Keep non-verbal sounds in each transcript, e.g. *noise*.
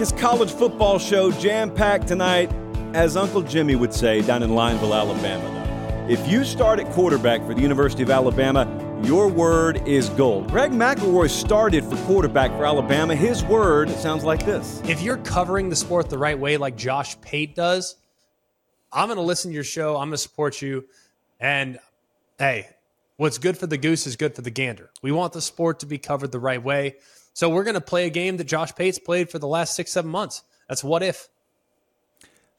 America's college football show jam packed tonight, as Uncle Jimmy would say, down in Lineville, Alabama. If you start at quarterback for the University of Alabama, your word is gold. Greg McElroy started for quarterback for Alabama. His word sounds like this. If you're covering the sport the right way, like Josh Pate does, I'm going to listen to your show. I'm going to support you. And hey, what's good for the goose is good for the gander. We want the sport to be covered the right way. So we're going to play a game that Josh Pate's played for the last six, seven months. That's what if.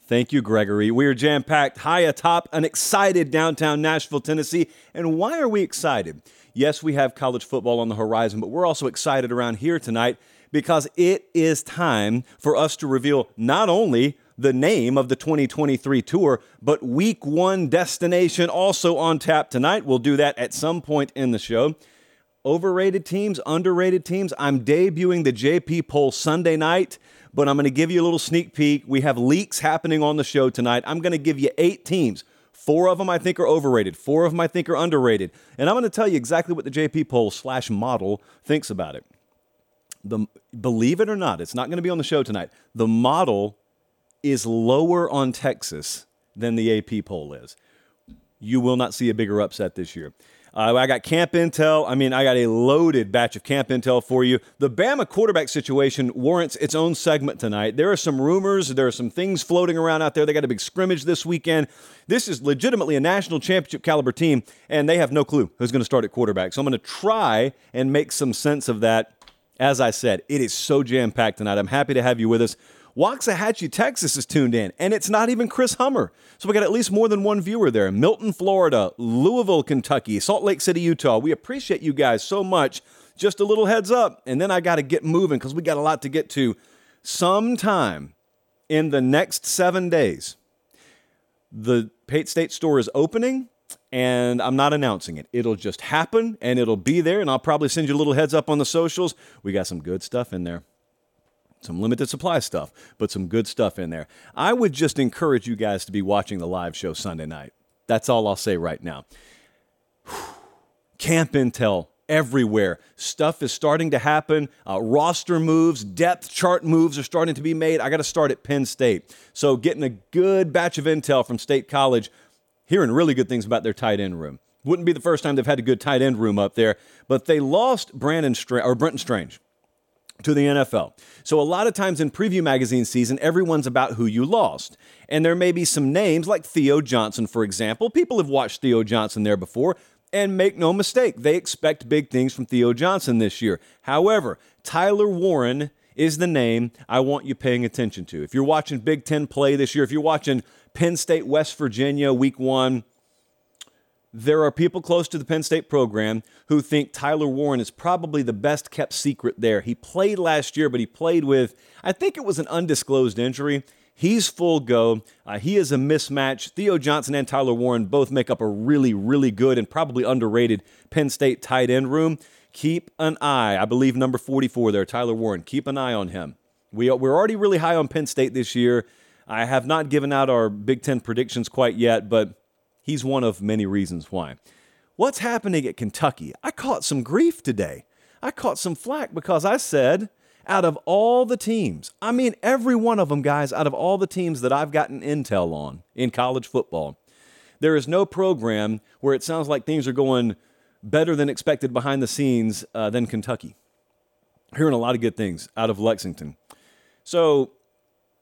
Thank you, Gregory. We are jam packed high atop an excited downtown Nashville, Tennessee. And why are we excited? Yes, we have college football on the horizon, but we're also excited around here tonight because it is time for us to reveal not only the name of the 2023 tour, but week one destination also on tap tonight. We'll do that at some point in the show. Overrated teams, underrated teams. I'm debuting the JP poll Sunday night, but I'm going to give you a little sneak peek. We have leaks happening on the show tonight. I'm going to give you eight teams. Four of them I think are overrated. Four of them I think are underrated. And I'm going to tell you exactly what the JP poll slash model thinks about it. The, believe it or not, it's not going to be on the show tonight. The model is lower on Texas than the AP poll is. You will not see a bigger upset this year. Uh, I got camp intel. I mean, I got a loaded batch of camp intel for you. The Bama quarterback situation warrants its own segment tonight. There are some rumors, there are some things floating around out there. They got a big scrimmage this weekend. This is legitimately a national championship caliber team, and they have no clue who's going to start at quarterback. So I'm going to try and make some sense of that. As I said, it is so jam packed tonight. I'm happy to have you with us. Waxahachie, Texas is tuned in, and it's not even Chris Hummer. So we got at least more than one viewer there. Milton, Florida, Louisville, Kentucky, Salt Lake City, Utah. We appreciate you guys so much. Just a little heads up, and then I got to get moving because we got a lot to get to. Sometime in the next seven days, the Pate State store is opening, and I'm not announcing it. It'll just happen, and it'll be there, and I'll probably send you a little heads up on the socials. We got some good stuff in there some limited supply stuff, but some good stuff in there. I would just encourage you guys to be watching the live show Sunday night. That's all I'll say right now. Camp Intel everywhere. Stuff is starting to happen. Uh, roster moves, depth chart moves are starting to be made. I got to start at Penn State. So, getting a good batch of intel from State College, hearing really good things about their tight end room. Wouldn't be the first time they've had a good tight end room up there, but they lost Brandon or Brenton Strange to the NFL. So a lot of times in preview magazine season, everyone's about who you lost. And there may be some names like Theo Johnson, for example. People have watched Theo Johnson there before. And make no mistake, they expect big things from Theo Johnson this year. However, Tyler Warren is the name I want you paying attention to. If you're watching Big Ten play this year, if you're watching Penn State, West Virginia, week one, there are people close to the Penn State program who think Tyler Warren is probably the best kept secret there. He played last year, but he played with, I think it was an undisclosed injury. He's full go. Uh, he is a mismatch. Theo Johnson and Tyler Warren both make up a really, really good and probably underrated Penn State tight end room. Keep an eye. I believe number 44 there, Tyler Warren. Keep an eye on him. We, we're already really high on Penn State this year. I have not given out our Big Ten predictions quite yet, but He's one of many reasons why. What's happening at Kentucky? I caught some grief today. I caught some flack because I said, out of all the teams, I mean, every one of them, guys, out of all the teams that I've gotten intel on in college football, there is no program where it sounds like things are going better than expected behind the scenes uh, than Kentucky. Hearing a lot of good things out of Lexington. So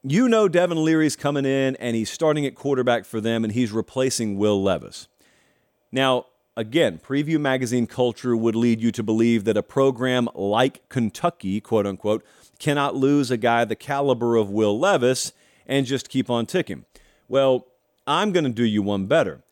you know Devin Leary's coming in and he's starting at quarterback for them and he's replacing Will Levis. Now, again, Preview Magazine culture would lead you to believe that a program like Kentucky, quote unquote, cannot lose a guy the caliber of Will Levis and just keep on ticking. Well, I'm going to do you one better.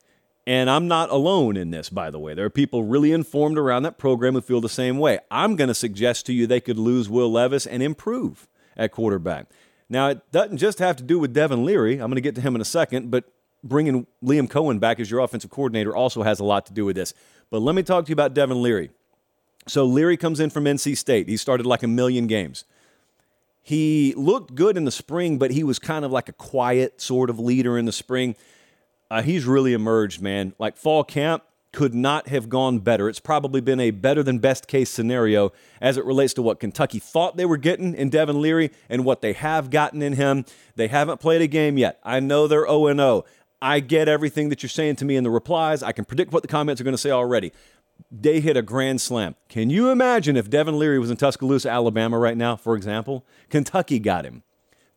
And I'm not alone in this, by the way. There are people really informed around that program who feel the same way. I'm going to suggest to you they could lose Will Levis and improve at quarterback. Now, it doesn't just have to do with Devin Leary. I'm going to get to him in a second, but bringing Liam Coen back as your offensive coordinator also has a lot to do with this. But let me talk to you about Devin Leary. So, Leary comes in from NC State. He started like a million games. He looked good in the spring, but he was kind of like a quiet sort of leader in the spring. Uh, he's really emerged, man. Like fall camp, could not have gone better. It's probably been a better than best case scenario as it relates to what Kentucky thought they were getting in Devin Leary and what they have gotten in him. They haven't played a game yet. I know they're 0 0. I get everything that you're saying to me in the replies. I can predict what the comments are going to say already. They hit a grand slam. Can you imagine if Devin Leary was in Tuscaloosa, Alabama right now, for example? Kentucky got him.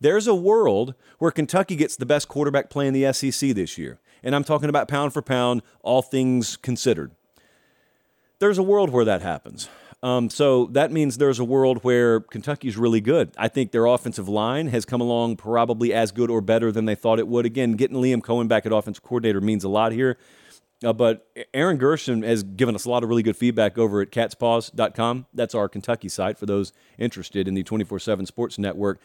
There's a world where Kentucky gets the best quarterback play in the SEC this year and I'm talking about pound for pound, all things considered. There's a world where that happens. Um, so that means there's a world where Kentucky's really good. I think their offensive line has come along probably as good or better than they thought it would. Again, getting Liam Coen back at offensive coordinator means a lot here. Uh, but Aaron Gershon has given us a lot of really good feedback over at catspause.com. That's our Kentucky site for those interested in the 24 7 sports network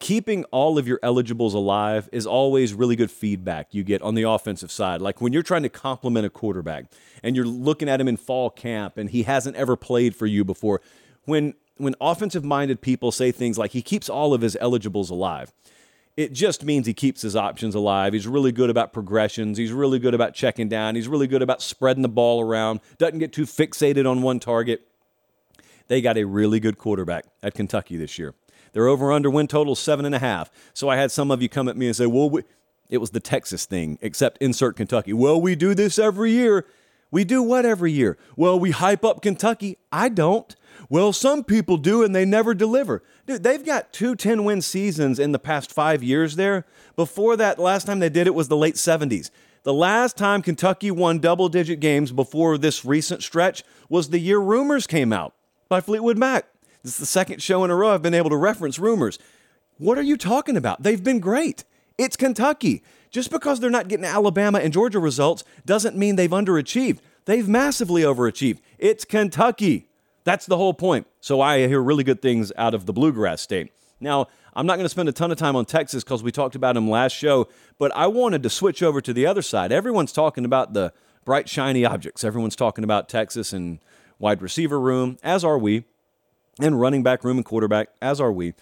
keeping all of your eligibles alive is always really good feedback you get on the offensive side. Like when you're trying to compliment a quarterback and you're looking at him in fall camp and he hasn't ever played for you before, when when offensive minded people say things like he keeps all of his eligibles alive, it just means he keeps his options alive. He's really good about progressions. He's really good about checking down. He's really good about spreading the ball around, doesn't get too fixated on one target. They got a really good quarterback at Kentucky this year. Their over under win total seven and a half. So I had some of you come at me and say, well, we, it was the Texas thing, except insert Kentucky. Well, we do this every year. We do what every year? Well, we hype up Kentucky. I don't. Well, some people do and they never deliver. Dude, they've got two 10 win seasons in the past five years there. Before that, last time they did it was the late 70s. The last time Kentucky won double digit games before this recent stretch was the year rumors came out by Fleetwood Mac. This is the second show in a row I've been able to reference rumors. What are you talking about? They've been great. It's Kentucky. Just because they're not getting Alabama and Georgia results doesn't mean they've underachieved. They've massively overachieved. It's Kentucky. That's the whole point. So I hear really good things out of the Bluegrass State. Now, I'm not going to spend a ton of time on Texas because we talked about them last show, but I wanted to switch over to the other side. Everyone's talking about the bright, shiny objects. Everyone's talking about Texas and wide receiver room, as are we and running back room and quarterback, as are we.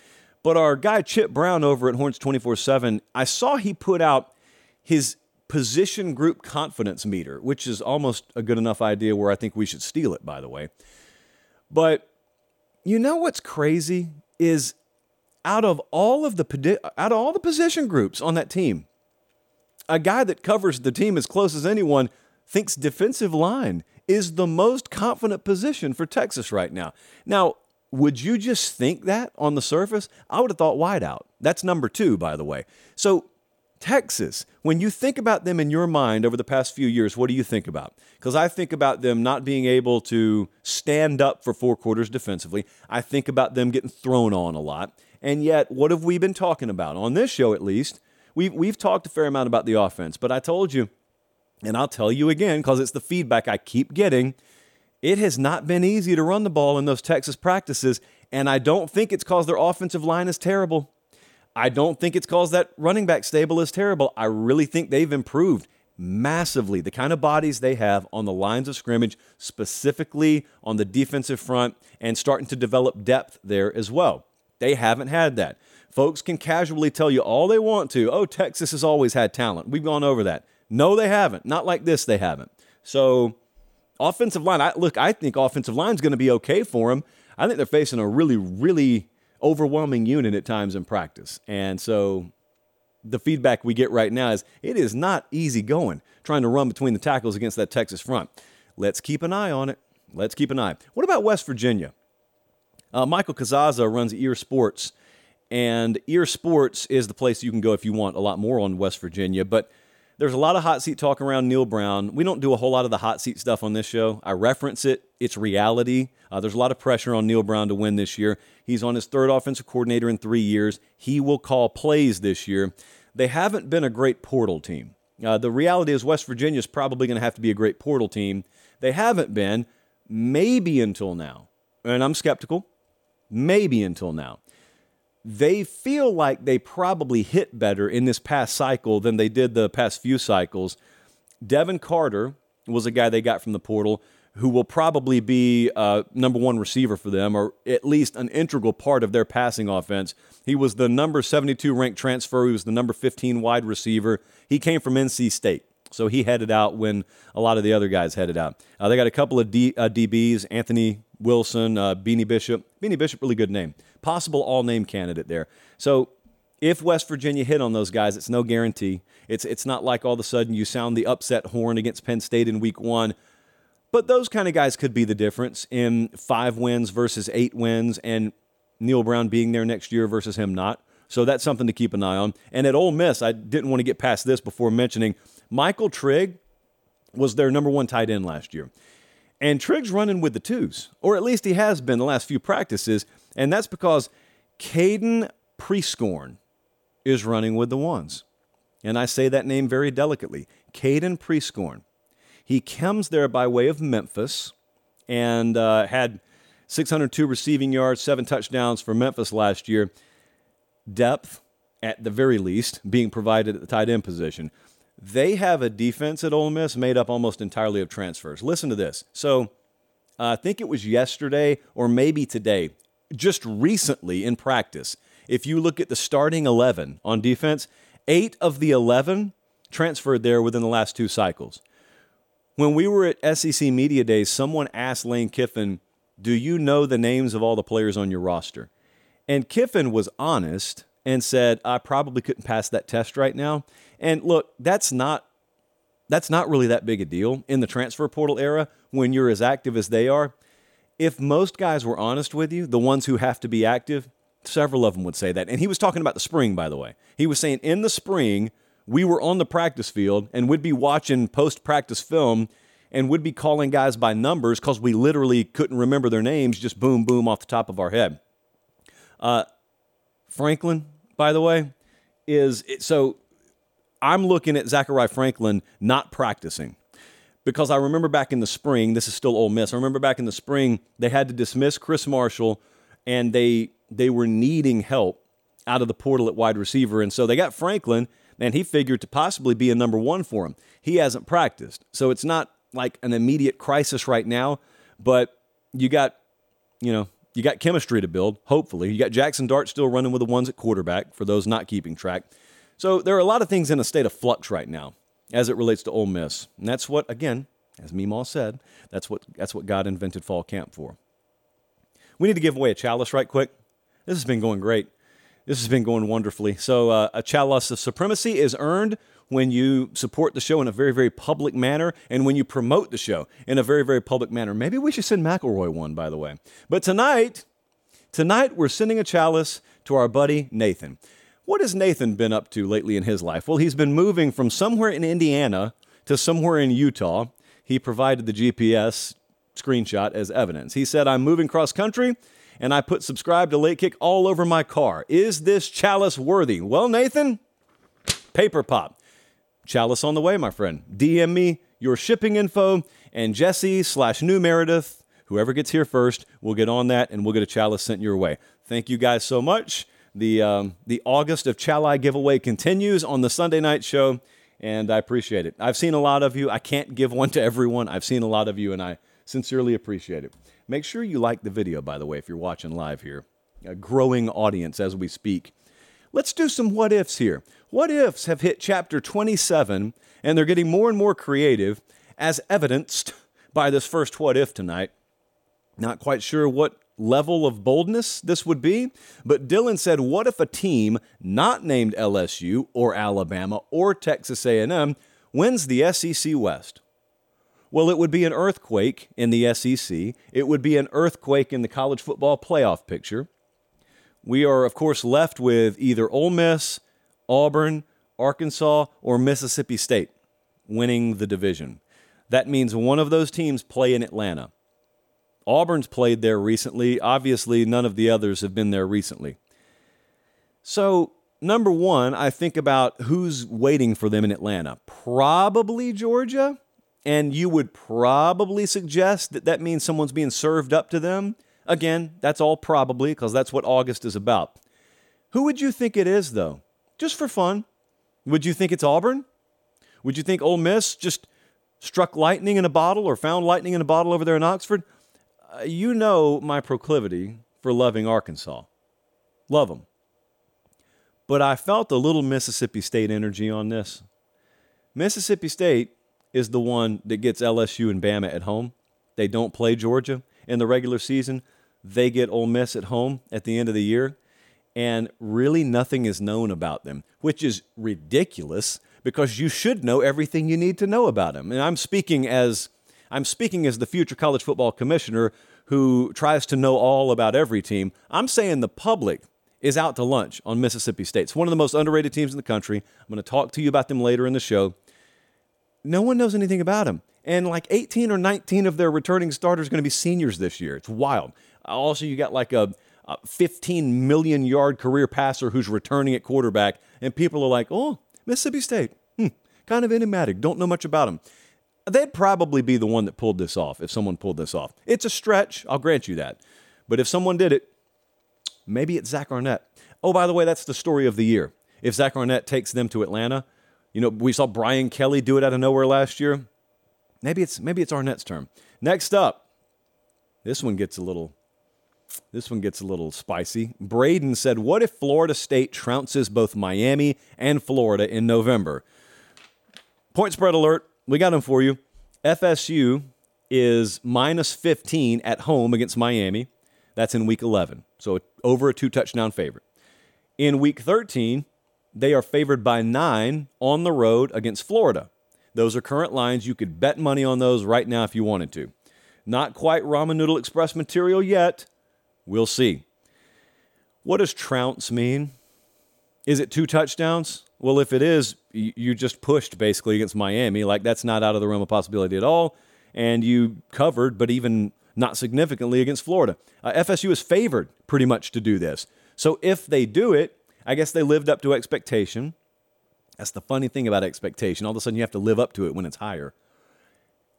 But our guy Chip Brown over at Horns 24 7, I saw he put out his position group confidence meter, which is almost a good enough idea where I think we should steal it, by the way. But you know what's crazy is out of all of the out of all the position groups on that team, a guy that covers the team as close as anyone thinks defensive line is the most confident position for Texas right now. Now, would you just think that on the surface? I would have thought wideout. That's number two, by the way. So, Texas, when you think about them in your mind over the past few years, what do you think about? Because I think about them not being able to stand up for four quarters defensively. I think about them getting thrown on a lot. And yet, what have we been talking about? On this show, at least, we've, we've talked a fair amount about the offense, but I told you, and I'll tell you again because it's the feedback I keep getting it has not been easy to run the ball in those Texas practices, and I don't think it's because their offensive line is terrible. I don't think it's because that running back stable is terrible. I really think they've improved massively the kind of bodies they have on the lines of scrimmage, specifically on the defensive front, and starting to develop depth there as well. They haven't had that. Folks can casually tell you all they want to. Oh, Texas has always had talent. We've gone over that. No, they haven't. Not like this, they haven't. So Offensive line, I, look, I think offensive line is going to be okay for them. I think they're facing a really, really overwhelming unit at times in practice. And so the feedback we get right now is it is not easy going trying to run between the tackles against that Texas front. Let's keep an eye on it. Let's keep an eye. What about West Virginia? Uh, Michael Casazza runs Ear Sports, And Ear Sports is the place you can go if you want a lot more on West Virginia. But there's a lot of hot seat talk around Neal Brown. We don't do a whole lot of the hot seat stuff on this show. I reference it, it's reality. Uh, there's a lot of pressure on Neal Brown to win this year. He's on his third offensive coordinator in three years. He will call plays this year. They haven't been a great portal team. Uh, the reality is, West Virginia is probably going to have to be a great portal team. They haven't been, maybe until now. And I'm skeptical, maybe until now they feel like they probably hit better in this past cycle than they did the past few cycles. Devin Carter was a guy they got from the portal who will probably be uh, number one receiver for them, or at least an integral part of their passing offense. He was the number 72 ranked transfer. He was the number 15 wide receiver. He came from NC State. So he headed out when a lot of the other guys headed out. Uh, they got a couple of D, uh, DBs, Anthony Wilson, uh, Beanie Bishop. Beanie Bishop, really good name. Possible all name candidate there. So if West Virginia hit on those guys, it's no guarantee. It's, it's not like all of a sudden you sound the upset horn against Penn State in week one. But those kind of guys could be the difference in five wins versus eight wins, and Neal Brown being there next year versus him not. So that's something to keep an eye on. And at Ole Miss, I didn't want to get past this before mentioning Michael Trigg was their number one tight end last year. And Trigg's running with the twos, or at least he has been the last few practices. And that's because Caden Prieskorn is running with the ones. And I say that name very delicately Caden Prieskorn. He comes there by way of Memphis and uh, had 602 receiving yards, seven touchdowns for Memphis last year. Depth, at the very least, being provided at the tight end position. They have a defense at Ole Miss made up almost entirely of transfers. Listen to this. So, uh, I think it was yesterday or maybe today, just recently in practice. If you look at the starting 11 on defense, eight of the 11 transferred there within the last two cycles. When we were at SEC Media Days, someone asked Lane Kiffin, Do you know the names of all the players on your roster? And Kiffin was honest and said, I probably couldn't pass that test right now. And look, that's not that's not really that big a deal in the transfer portal era when you're as active as they are. If most guys were honest with you, the ones who have to be active, several of them would say that. And he was talking about the spring, by the way. He was saying in the spring, we were on the practice field and would be watching post practice film and would be calling guys by numbers because we literally couldn't remember their names, just boom, boom off the top of our head. Uh, Franklin, by the way, is so I'm looking at Zakhari Franklin not practicing because I remember back in the spring, this is still Ole Miss. I remember back in the spring, they had to dismiss Chris Marshall and they they were needing help out of the portal at wide receiver. And so they got Franklin, and he figured to possibly be a number one for him. He hasn't practiced. So it's not like an immediate crisis right now, but you got, you know, you got chemistry to build, hopefully. You got Jackson Dart still running with the ones at quarterback for those not keeping track. So there are a lot of things in a state of flux right now as it relates to Ole Miss. And that's what, again, as Meemaw said, that's what, that's what God invented fall camp for. We need to give away a chalice right quick. This has been going great. This has been going wonderfully. So, uh, a chalice of supremacy is earned when you support the show in a very, very public manner and when you promote the show in a very, very public manner. Maybe we should send McElroy one, by the way. But tonight, tonight we're sending a chalice to our buddy Nathan. What has Nathan been up to lately in his life? Well, he's been moving from somewhere in Indiana to somewhere in Utah. He provided the GPS screenshot as evidence. He said, I'm moving cross country and I put subscribe to Late Kick all over my car. Is this chalice worthy? Well, Nathan, paper pop. Chalice on the way, my friend. DM me your shipping info and Jesse slash New Meredith, whoever gets here first, will get on that and we'll get a chalice sent your way. Thank you guys so much. The, um, the August of Chali giveaway continues on the Sunday night show, and I appreciate it. I've seen a lot of you. I can't give one to everyone. I've seen a lot of you, and I sincerely appreciate it. Make sure you like the video, by the way, if you're watching live here. A growing audience as we speak. Let's do some what ifs here. What ifs have hit chapter 27, and they're getting more and more creative, as evidenced by this first what if tonight. Not quite sure what level of boldness this would be, but Dylan said, "What if a team not named LSU or Alabama or Texas A&M wins the SEC West?" Well, it would be an earthquake in the SEC. It would be an earthquake in the college football playoff picture. We are, of course, left with either Ole Miss, Auburn, Arkansas, or Mississippi State winning the division. That means one of those teams play in Atlanta. Auburn's played there recently. Obviously, none of the others have been there recently. So, number one, I think about who's waiting for them in Atlanta. Probably Georgia. And you would probably suggest that that means someone's being served up to them. Again, that's all probably because that's what August is about. Who would you think it is, though? Just for fun. Would you think it's Auburn? Would you think Ole Miss just struck lightning in a bottle or found lightning in a bottle over there in Oxford? Uh, you know my proclivity for loving Arkansas. Love them. But I felt a little Mississippi State energy on this. Mississippi State is the one that gets LSU and Bama at home. They don't play Georgia in the regular season. They get Ole Miss at home at the end of the year. And really, nothing is known about them, which is ridiculous because you should know everything you need to know about them. And I'm speaking as I'm speaking as the future college football commissioner who tries to know all about every team. I'm saying the public is out to lunch on Mississippi State. It's one of the most underrated teams in the country. I'm going to talk to you about them later in the show. No one knows anything about them. And like 18 or 19 of their returning starters are going to be seniors this year. It's wild. Also, you got like a, a 15 million yard career passer who's returning at quarterback, and people are like, oh, Mississippi State, hmm, kind of enigmatic, don't know much about them. They'd probably be the one that pulled this off if someone pulled this off. It's a stretch, I'll grant you that. But if someone did it, maybe it's Zach Arnett. Oh, by the way, that's the story of the year. If Zach Arnett takes them to Atlanta, you know, we saw Brian Kelly do it out of nowhere last year. Maybe it's maybe it's Arnett's turn. Next up, this one gets a little this one gets a little spicy. Braden said, What if Florida State trounces both Miami and Florida in November? Point spread alert. We got them for you. FSU is minus 15 at home against Miami. That's in week 11. So over a two touchdown favorite. In week 13, they are favored by nine on the road against Florida. Those are current lines. You could bet money on those right now if you wanted to. Not quite Ramen Noodle Express material yet, We'll see. What does trounce mean? Is it two touchdowns? Well, if it is, you just pushed basically against Miami. Like that's not out of the realm of possibility at all. And you covered, but even not significantly against Florida. Uh, FSU is favored pretty much to do this. So if they do it, I guess they lived up to expectation. That's the funny thing about expectation. All of a sudden, you have to live up to it when it's higher.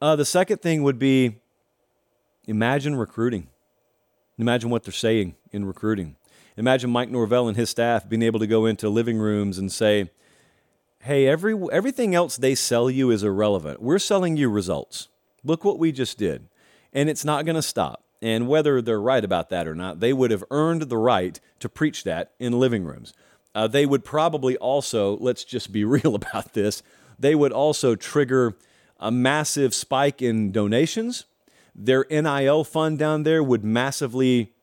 Uh, the second thing would be imagine recruiting. Imagine what they're saying in recruiting. Imagine Mike Norvell and his staff being able to go into living rooms and say, hey, every, everything else they sell you is irrelevant. We're selling you results. Look what we just did. And it's not going to stop. And whether they're right about that or not, they would have earned the right to preach that in living rooms. Uh, they would probably also, let's just be *laughs* real about this, they would also trigger a massive spike in donations their NIL fund down there would massively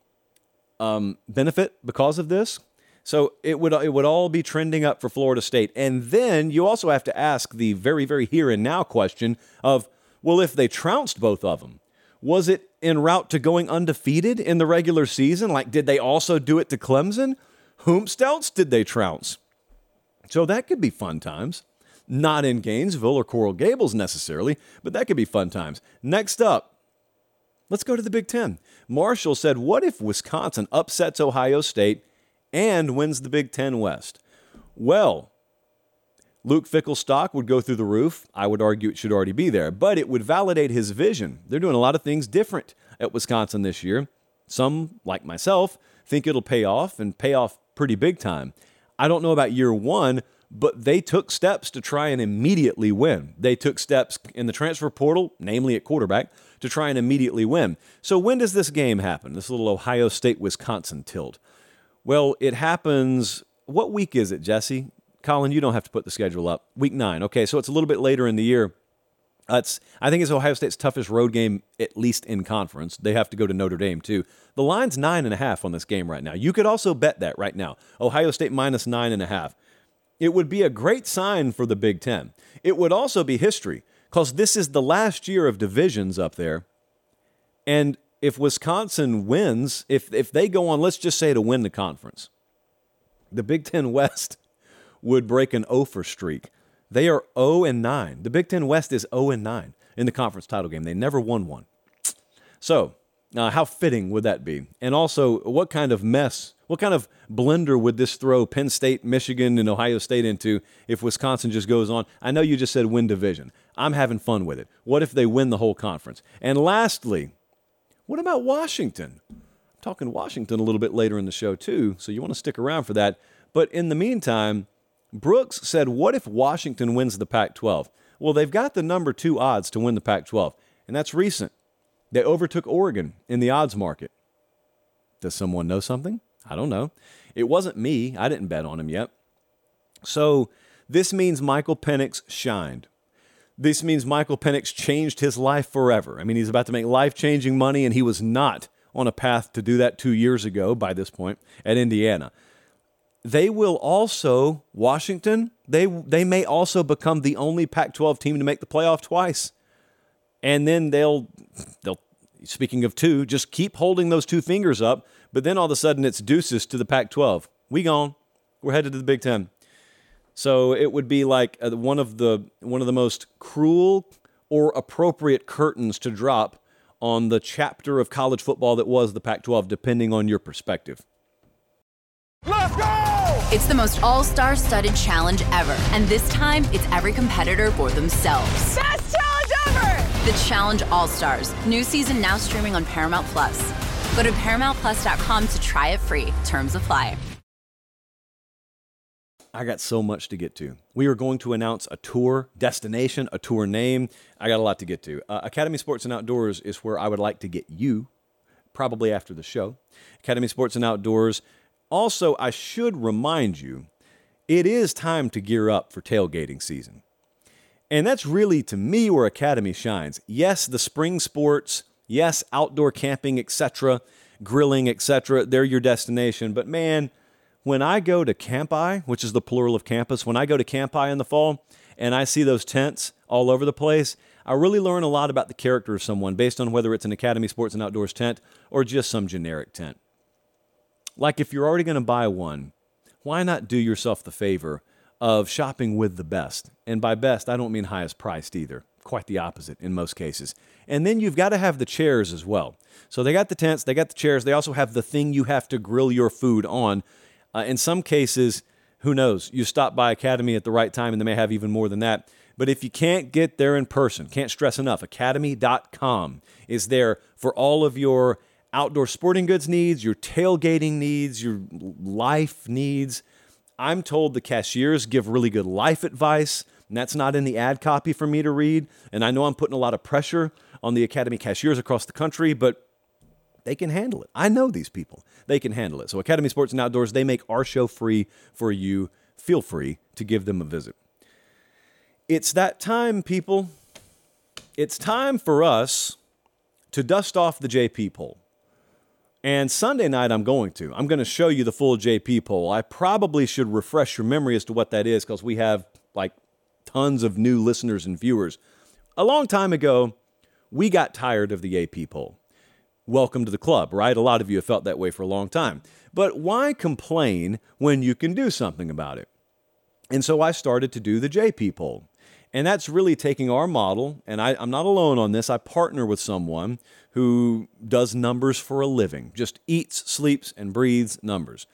um, benefit because of this. So it would it would all be trending up for Florida State. And then you also have to ask the very very here and now question of well if they trounced both of them, was it en route to going undefeated in the regular season? Like did they also do it to Clemson? Whomst else did they trounce? So that could be fun times. Not in Gainesville or Coral Gables necessarily, but that could be fun times. Next up, Let's go to the Big Ten. Marshall said, What if Wisconsin upsets Ohio State and wins the Big Ten West? Well, Luke Fickell's stock would go through the roof. I would argue it should already be there, but it would validate his vision. They're doing a lot of things different at Wisconsin this year. Some, like myself, think it'll pay off and pay off pretty big time. I don't know about year one, but they took steps to try and immediately win. They took steps in the transfer portal, namely at quarterback, to try and immediately win. So, when does this game happen? This little Ohio State Wisconsin tilt? Well, it happens. What week is it, Jesse? Colin, you don't have to put the schedule up. Week nine. Okay, so it's a little bit later in the year. It's, I think it's Ohio State's toughest road game, at least in conference. They have to go to Notre Dame, too. The line's nine and a half on this game right now. You could also bet that right now. Ohio State minus nine and a half. It would be a great sign for the Big Ten. It would also be history because this is the last year of divisions up there. And if Wisconsin wins, if if they go on, let's just say to win the conference, the Big Ten West *laughs* would break an over streak. They are 0 and 9. The Big Ten West is 0 and 9 in the conference title game. They never won one. So, uh, how fitting would that be? And also, what kind of mess, what kind of blender would this throw Penn State, Michigan, and Ohio State into if Wisconsin just goes on? I know you just said win division. I'm having fun with it. What if they win the whole conference? And lastly, what about Washington? I'm talking Washington a little bit later in the show, too, so you want to stick around for that. But in the meantime, Brooks said, What if Washington wins the Pac 12? Well, they've got the number two odds to win the Pac 12, and that's recent. They overtook Oregon in the odds market. Does someone know something? I don't know. It wasn't me. I didn't bet on him yet. So this means Michael Penix shined. This means Michael Penix changed his life forever. I mean, he's about to make life changing money, and he was not on a path to do that two years ago by this point at Indiana. They will also, Washington, they, they may also become the only Pac 12 team to make the playoff twice. And then they'll, they'll, speaking of two, just keep holding those two fingers up. But then all of a sudden it's deuces to the Pac 12. We gone. We're headed to the Big Ten. So it would be like uh, one of the one of the most cruel or appropriate curtains to drop on the chapter of college football that was the Pac-12, depending on your perspective. Let's go! It's the most all-star studded challenge ever, and this time it's every competitor for themselves. Best challenge ever! The Challenge All Stars, new season now streaming on Paramount Plus. Go to ParamountPlus.com to try it free. Terms apply. I got so much to get to. We are going to announce a tour destination, a tour name. I got a lot to get to. Uh, Academy Sports and Outdoors is where I would like to get you, probably after the show. Academy Sports and Outdoors. Also, I should remind you, it is time to gear up for tailgating season. And that's really, to me, where Academy shines. Yes, the spring sports, yes, outdoor camping, etc., grilling, etc., they're your destination. But man, when I go to Campi, which is the plural of campus, when I go to Campi in the fall and I see those tents all over the place, I really learn a lot about the character of someone based on whether it's an Academy Sports and Outdoors tent or just some generic tent. Like if you're already going to buy one, why not do yourself the favor of shopping with the best? And by best, I don't mean highest priced either. Quite the opposite in most cases. And then you've got to have the chairs as well. So they got the tents, they got the chairs, they also have the thing you have to grill your food on uh, in some cases, who knows? You stop by Academy at the right time and they may have even more than that. But if you can't get there in person, can't stress enough, academy.com is there for all of your outdoor sporting goods needs, your tailgating needs, your life needs. I'm told the cashiers give really good life advice, and that's not in the ad copy for me to read. And I know I'm putting a lot of pressure on the Academy cashiers across the country, but they can handle it. I know these people. They can handle it. So, Academy Sports and Outdoors, they make our show free for you. Feel free to give them a visit. It's that time, people. It's time for us to dust off the JP poll. And Sunday night, I'm going to. I'm going to show you the full JP poll. I probably should refresh your memory as to what that is because we have like tons of new listeners and viewers. A long time ago, we got tired of the AP poll welcome to the club, right? A lot of you have felt that way for a long time. But why complain when you can do something about it? And so I started to do the JP poll. And that's really taking our model, and I, am not alone on this. I partner with someone who does numbers for a living, just eats, sleeps, and breathes numbers.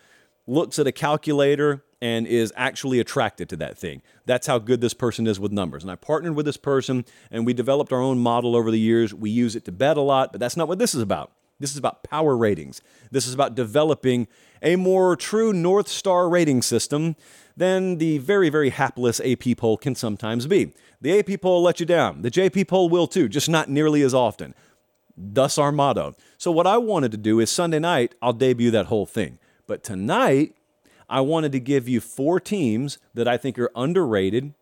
Looks at a calculator and is actually attracted to that thing. That's how good this person is with numbers. And I partnered with this person and we developed our own model over the years. We use it to bet a lot, but that's not what this is about. This is about power ratings. This is about developing a more true North Star rating system than the very, very hapless AP poll can sometimes be. The AP poll let you down. The JP poll will too, just not nearly as often. Thus our motto. So, what I wanted to do is Sunday night, I'll debut that whole thing. But tonight, I wanted to give you four teams that I think are underrated,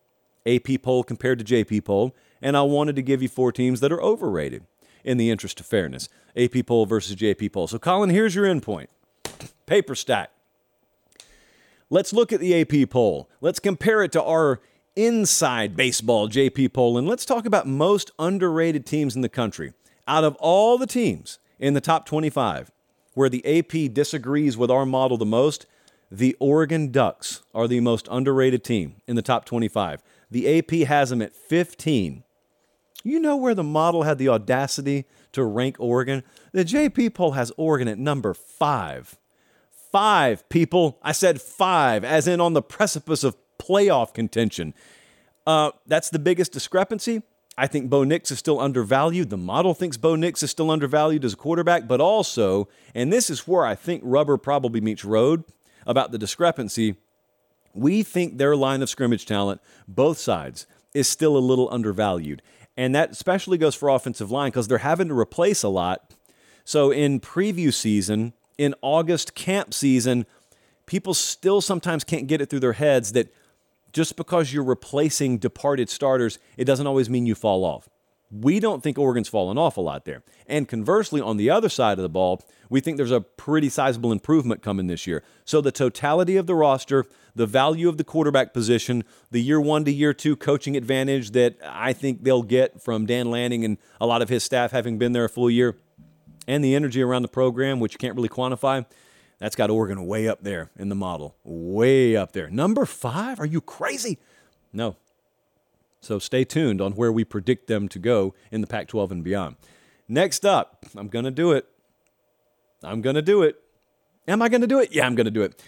AP poll compared to JP poll, and I wanted to give you four teams that are overrated in the interest of fairness. AP poll versus JP poll. So, Colin, here's your endpoint paper stack. Let's look at the AP poll. Let's compare it to our inside baseball JP poll, and let's talk about most underrated teams in the country. Out of all the teams in the top 25, where the AP disagrees with our model the most, the Oregon Ducks are the most underrated team in the top 25. The AP has them at 15. You know where the model had the audacity to rank Oregon? The JP poll has Oregon at number five. Five, people. I said five, as in on the precipice of playoff contention. Uh, that's the biggest discrepancy. I think Bo Nix is still undervalued. The model thinks Bo Nix is still undervalued as a quarterback, but also, and this is where I think rubber probably meets road about the discrepancy. We think their line of scrimmage talent, both sides, is still a little undervalued. And that especially goes for offensive line because they're having to replace a lot. So in preview season, in August camp season, people still sometimes can't get it through their heads that just because you're replacing departed starters, it doesn't always mean you fall off. We don't think Oregon's fallen off a lot there. And conversely, on the other side of the ball, we think there's a pretty sizable improvement coming this year. So the totality of the roster, the value of the quarterback position, the year one to year two coaching advantage that I think they'll get from Dan Lanning and a lot of his staff having been there a full year, and the energy around the program, which you can't really quantify, that's got Oregon way up there in the model. Way up there. Number five? Are you crazy? No. So stay tuned on where we predict them to go in the Pac 12 and beyond. Next up, I'm going to do it. I'm going to do it. Am I going to do it? Yeah, I'm going to do it.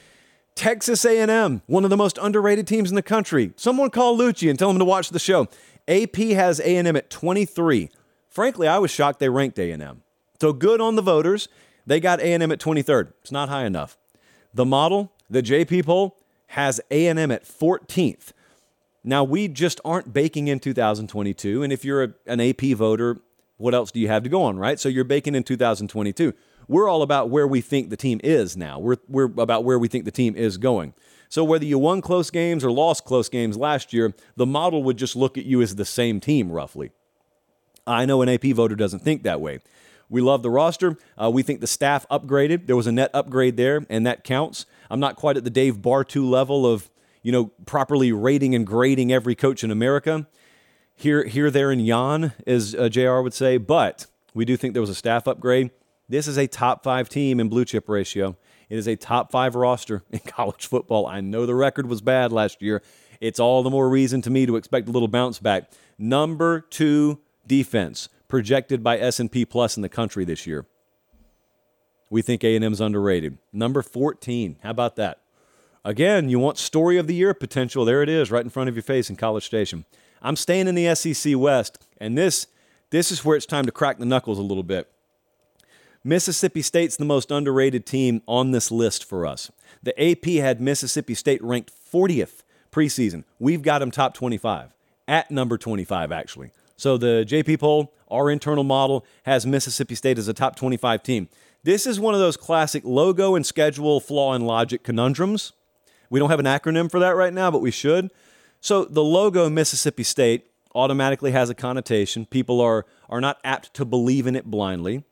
Texas A&M, one of the most underrated teams in the country. Someone call Lucci and tell him to watch the show. AP has A&M at 23. Frankly, I was shocked they ranked A&M. So good on the voters. They got A&M at 23rd. It's not high enough. The model, the JP poll, has A&M at 14th. Now, we just aren't baking in 2022. And if you're a, an AP voter, what else do you have to go on, right? So you're baking in 2022. We're all about where we think the team is now. We're, we're about where we think the team is going. So whether you won close games or lost close games last year, the model would just look at you as the same team, roughly. I know an AP voter doesn't think that way. We love the roster. Uh, we think the staff upgraded. There was a net upgrade there, and that counts. I'm not quite at the Dave Bartoo level of, you know, properly rating and grading every coach in America. Here, here, there, and yon, as uh, JR would say, but we do think there was a staff upgrade. This is a top five team in blue chip ratio. It is a top five roster in *laughs* college football. I know the record was bad last year. It's all the more reason to me to expect a little bounce back. Number two defense projected by S&P Plus in the country this year. We think A&M's underrated. Number 14. How about that? Again, you want story of the year potential. There it is, right in front of your face in College Station. I'm staying in the SEC West, and this this is where it's time to crack the knuckles a little bit. Mississippi State's the most underrated team on this list for us. The AP had Mississippi State ranked 40th preseason. We've got them top 25, at number 25, actually. So the JP poll, our internal model, has Mississippi State as a top 25 team. This is one of those classic logo and schedule flaw in logic conundrums. We don't have an acronym for that right now, but we should. So the logo Mississippi State automatically has a connotation. People are, are not apt to believe in it blindly.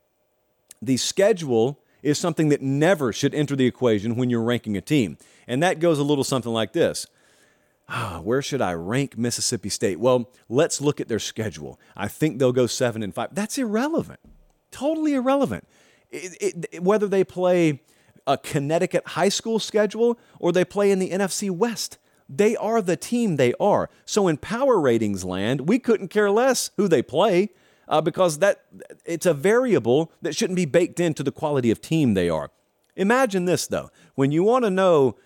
The schedule is something that never should enter the equation when you're ranking a team. And that goes a little something like this ah, where should I rank Mississippi State? Well, let's look at their schedule. I think they'll go seven and five. That's irrelevant, totally irrelevant. It, it, whether they play a Connecticut high school schedule or they play in the NFC West, they are the team they are. So in power ratings land, we couldn't care less who they play. Uh, because that it's a variable that shouldn't be baked into the quality of team they are. Imagine this though, when you want to know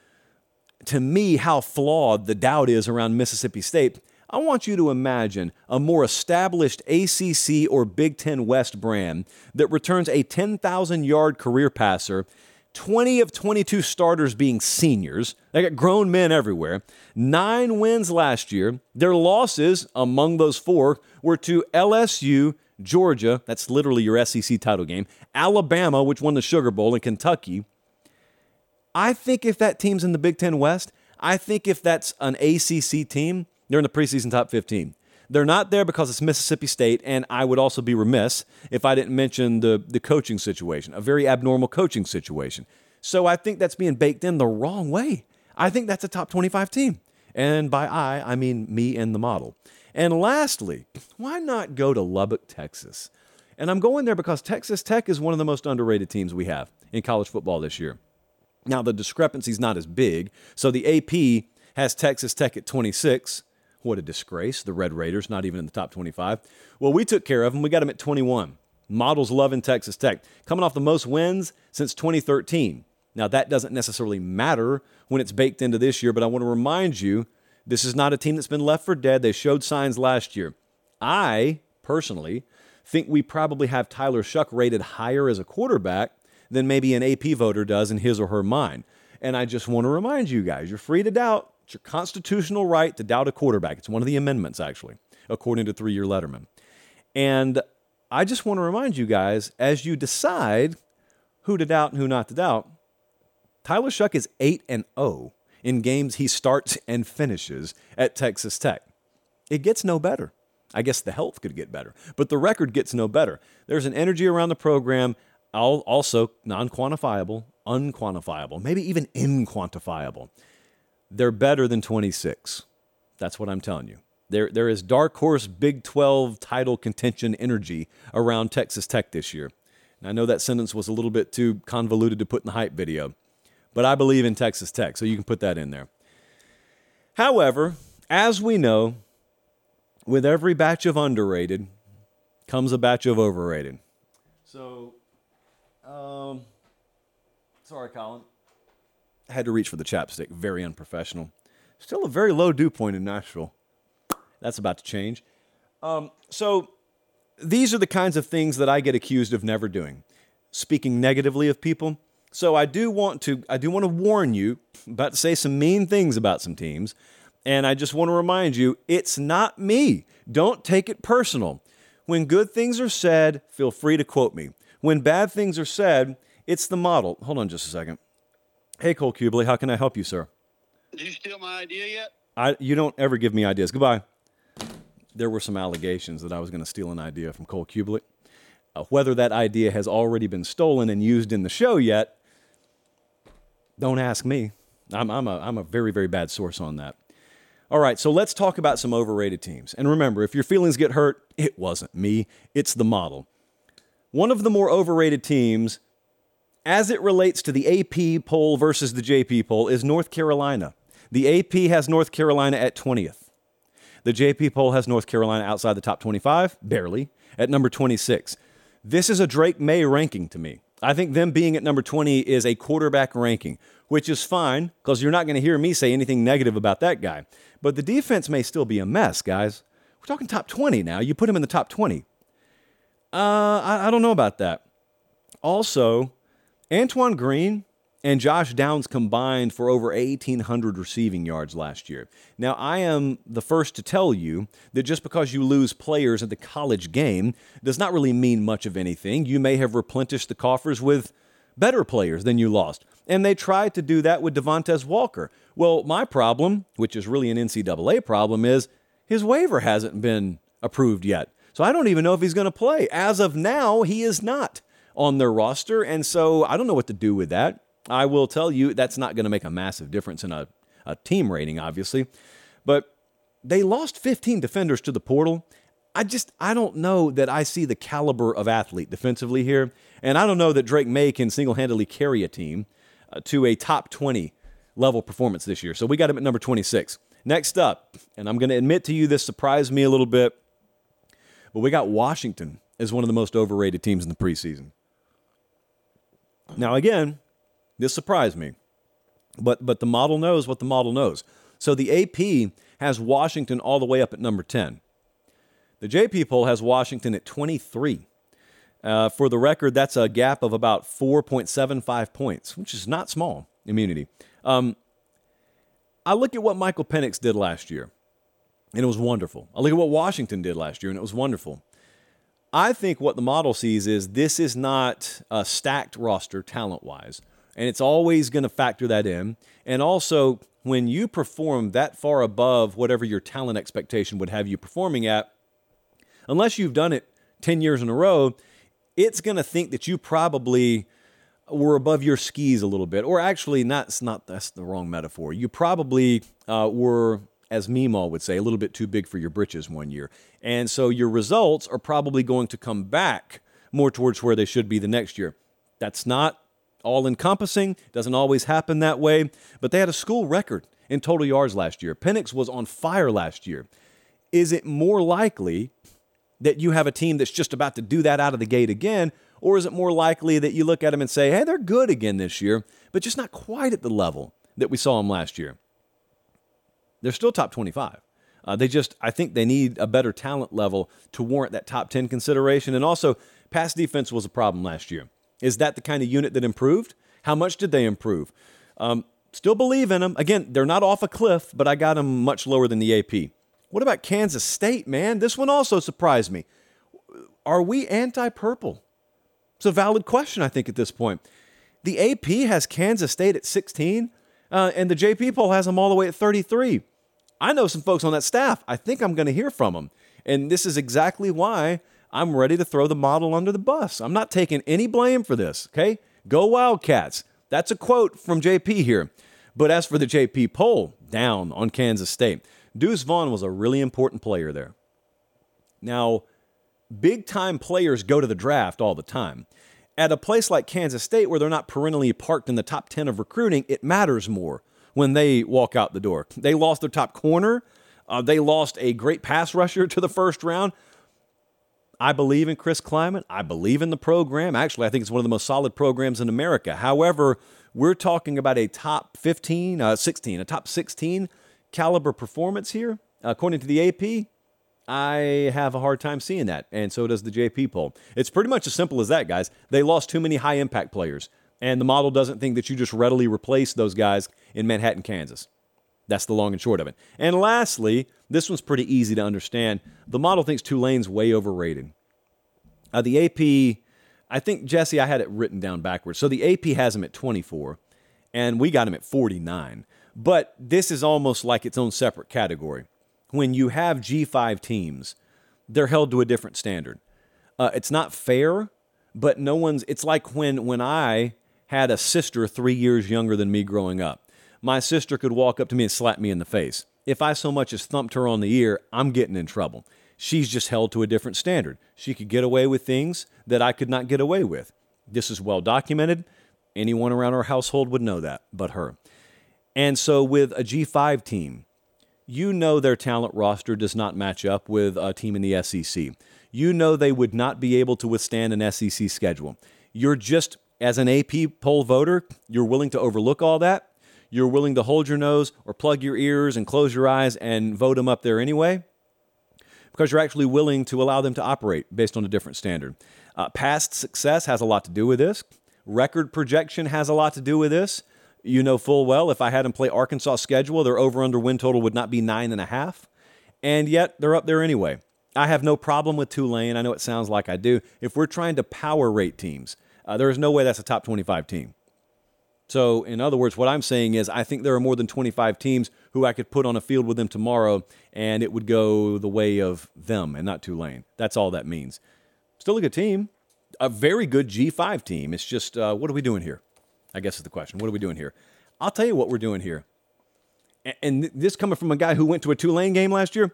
to me how flawed the doubt is around Mississippi State, I want you to imagine a more established ACC or Big Ten West brand that returns a 10,000 yard career passer, 20 of 22 starters being seniors. They got grown men everywhere. Nine wins last year. Their losses among those four were to LSU, Georgia, that's literally your SEC title game, Alabama, which won the Sugar Bowl, and Kentucky. I think if that team's in the Big Ten West, I think if that's an ACC team, they're in the preseason top 15. They're not there because it's Mississippi State, and I would also be remiss if I didn't mention the, the coaching situation, a very abnormal coaching situation. So I think that's being baked in the wrong way. I think that's a top 25 team. And by I, I mean me and the model. And lastly, why not go to Lubbock, Texas? And I'm going there because Texas Tech is one of the most underrated teams we have in college football this year. Now, the discrepancy is not as big. So the AP has Texas Tech at 26. What a disgrace. The Red Raiders, not even in the top 25. Well, we took care of them. We got them at 21. Models loving Texas Tech, coming off the most wins since 2013. Now, that doesn't necessarily matter when it's baked into this year, but I want to remind you this is not a team that's been left for dead. They showed signs last year. I, personally, think we probably have Tyler Shough rated higher as a quarterback than maybe an AP voter does in his or her mind. And I just want to remind you guys you're free to doubt. It's your constitutional right to doubt a quarterback. It's one of the amendments, actually, according to three year Letterman. And I just want to remind you guys as you decide who to doubt and who not to doubt, Tyler Shough is 8 and 0 in games he starts and finishes at Texas Tech. It gets no better. I guess the health could get better, but the record gets no better. There's an energy around the program, also non quantifiable, unquantifiable, maybe even inquantifiable. They're better than 26. That's what I'm telling you. There, there is dark horse Big 12 title contention energy around Texas Tech this year. And I know that sentence was a little bit too convoluted to put in the hype video, but I believe in Texas Tech, so you can put that in there. However, as we know, with every batch of underrated comes a batch of overrated. So, um, sorry, Colin. Had to reach for the chapstick. Very unprofessional. Still a very low dew point in Nashville. That's about to change. Um, so, these are the kinds of things that I get accused of never doing. Speaking negatively of people. So I do want to I do want to warn you about to say some mean things about some teams. And I just want to remind you, it's not me. Don't take it personal. When good things are said, feel free to quote me. When bad things are said, it's the model. Hold on just a second. Hey, Cole Cubelic, how can I help you, sir? Did you steal my idea yet? I, you don't ever give me ideas. Goodbye. There were some allegations that I was going to steal an idea from Cole Cubelic. Uh, whether that idea has already been stolen and used in the show yet, don't ask me. I'm, I'm, a, I'm a very, very bad source on that. All right, so let's talk about some overrated teams. And remember, if your feelings get hurt, it wasn't me, it's the model. One of the more overrated teams, as it relates to the AP poll versus the JP poll, is North Carolina. The AP has North Carolina at 20th. The JP poll has North Carolina outside the top 25, barely, at number 26. This is a Drake Maye ranking to me. I think them being at number 20 is a quarterback ranking, which is fine because you're not going to hear me say anything negative about that guy. But the defense may still be a mess, guys. We're talking top 20 now. You put him in the top 20. Uh, I, I don't know about that. Also, Antoine Green and Josh Downs combined for over 1,800 receiving yards last year. Now, I am the first to tell you that just because you lose players at the college game does not really mean much of anything. You may have replenished the coffers with better players than you lost. And they tried to do that with Devontez Walker. Well, my problem, which is really an NCAA problem, is his waiver hasn't been approved yet. So I don't even know if he's going to play. As of now, he is not on their roster. And so I don't know what to do with that. I will tell you that's not going to make a massive difference in a, a team rating, obviously. But they lost 15 defenders to the portal. I just I don't know that I see the caliber of athlete defensively here, and I don't know that Drake Maye can single-handedly carry a team uh, to a top 20 level performance this year. So we got him at number 26. Next up, and I'm going to admit to you this surprised me a little bit, but we got Washington as one of the most overrated teams in the preseason. Now again, this surprised me. But but the model knows what the model knows. So the AP has Washington all the way up at number 10. The JP poll has Washington at 23. Uh, for the record, that's a gap of about 4.75 points, which is not small immunity. Um, I look at what Michael Penix did last year, and it was wonderful. I look at what Washington did last year, and it was wonderful. I think what the model sees is this is not a stacked roster talent wise, and it's always going to factor that in. And also, when you perform that far above whatever your talent expectation would have you performing at, unless you've done it 10 years in a row, it's going to think that you probably were above your skis a little bit, or actually, not, not that's the wrong metaphor. You probably uh, were, as Meemaw would say, a little bit too big for your britches one year. And so your results are probably going to come back more towards where they should be the next year. That's not all encompassing, doesn't always happen that way, but they had a school record in total yards last year. Penix was on fire last year. Is it more likely that you have a team that's just about to do that out of the gate again? Or is it more likely that you look at them and say, hey, they're good again this year, but just not quite at the level that we saw them last year? They're still top 25. Uh, they just, I think they need a better talent level to warrant that top 10 consideration. And also, pass defense was a problem last year. Is that the kind of unit that improved? How much did they improve? Um, still believe in them. Again, they're not off a cliff, but I got them much lower than the AP. What about Kansas State, man? This one also surprised me. Are we anti purple? It's a valid question, I think, at this point. The AP has Kansas State at 16, uh, and the JP poll has them all the way at 33. I know some folks on that staff. I think I'm going to hear from them. And this is exactly why I'm ready to throw the model under the bus. I'm not taking any blame for this, okay? Go Wildcats. That's a quote from JP here. But as for the JP poll, down on Kansas State. Deuce Vaughn was a really important player there. Now, big time players go to the draft all the time. At a place like Kansas State, where they're not perennially parked in the top 10 of recruiting, it matters more when they walk out the door. They lost their top corner. Uh, they lost a great pass rusher to the first round. I believe in Chris Klieman. I believe in the program. Actually, I think it's one of the most solid programs in America. However, we're talking about a top 15, uh, 16, a top 16 caliber performance here. According to the AP, I have a hard time seeing that, and so does the JP poll. It's pretty much as simple as that, guys. They lost too many high impact players, and the model doesn't think that you just readily replace those guys in Manhattan, Kansas. That's the long and short of it. And lastly, this one's pretty easy to understand. The model thinks Tulane's way overrated. Uh, the AP, I think, Jesse, I had it written down backwards. So the AP has him at 24, and we got him at 49. But this is almost like its own separate category. When you have G5 teams, they're held to a different standard. Uh, it's not fair, but no one's, it's like when, when I had a sister three years younger than me growing up my sister could walk up to me and slap me in the face. If I so much as thumped her on the ear, I'm getting in trouble. She's just held to a different standard. She could get away with things that I could not get away with. This is well documented. Anyone around our household would know that, but her. And so with a G5 team, you know their talent roster does not match up with a team in the SEC. You know they would not be able to withstand an SEC schedule. You're just, as an AP poll voter, you're willing to overlook all that you're willing to hold your nose or plug your ears and close your eyes and vote them up there anyway because you're actually willing to allow them to operate based on a different standard. Uh, past success has a lot to do with this. Record projection has a lot to do with this. You know full well if I had them play Arkansas schedule, their over under win total would not be nine and a half. And yet they're up there anyway. I have no problem with Tulane. I know it sounds like I do. If we're trying to power rate teams, uh, there is no way that's a top 25 team. So, in other words, what I'm saying is, I think there are more than 25 teams who I could put on a field with them tomorrow, and it would go the way of them and not Tulane. That's all that means. Still a good team, a very good G5 team. It's just, uh, what are we doing here? I guess is the question. What are we doing here? I'll tell you what we're doing here. And this coming from a guy who went to a Tulane game last year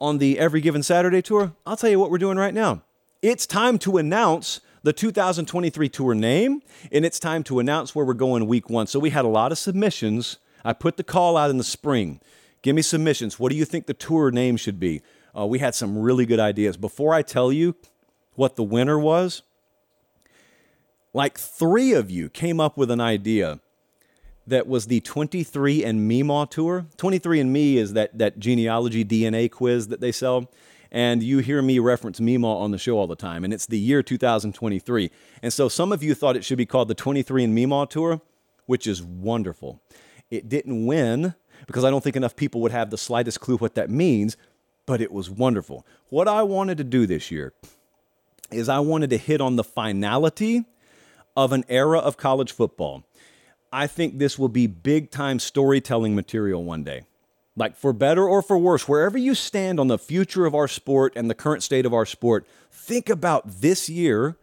on the Every Given Saturday tour, I'll tell you what we're doing right now. It's time to announce the 2023 tour name, and it's time to announce where we're going week one. So we had a lot of submissions. I put the call out in the spring. Give me submissions. What do you think the tour name should be? Uh, we had some really good ideas. Before I tell you what the winner was, like three of you came up with an idea that was the 23 and Meemaw tour. 23 and Me is that, that genealogy DNA quiz that they sell and you hear me reference Meemaw on the show all the time, and it's the year 2023. And so some of you thought it should be called the 23 and Meemaw Tour, which is wonderful. It didn't win because I don't think enough people would have the slightest clue what that means, but it was wonderful. What I wanted to do this year is I wanted to hit on the finality of an era of college football. I think this will be big time storytelling material one day like for better or for worse, wherever you stand on the future of our sport and the current state of our sport, think about this year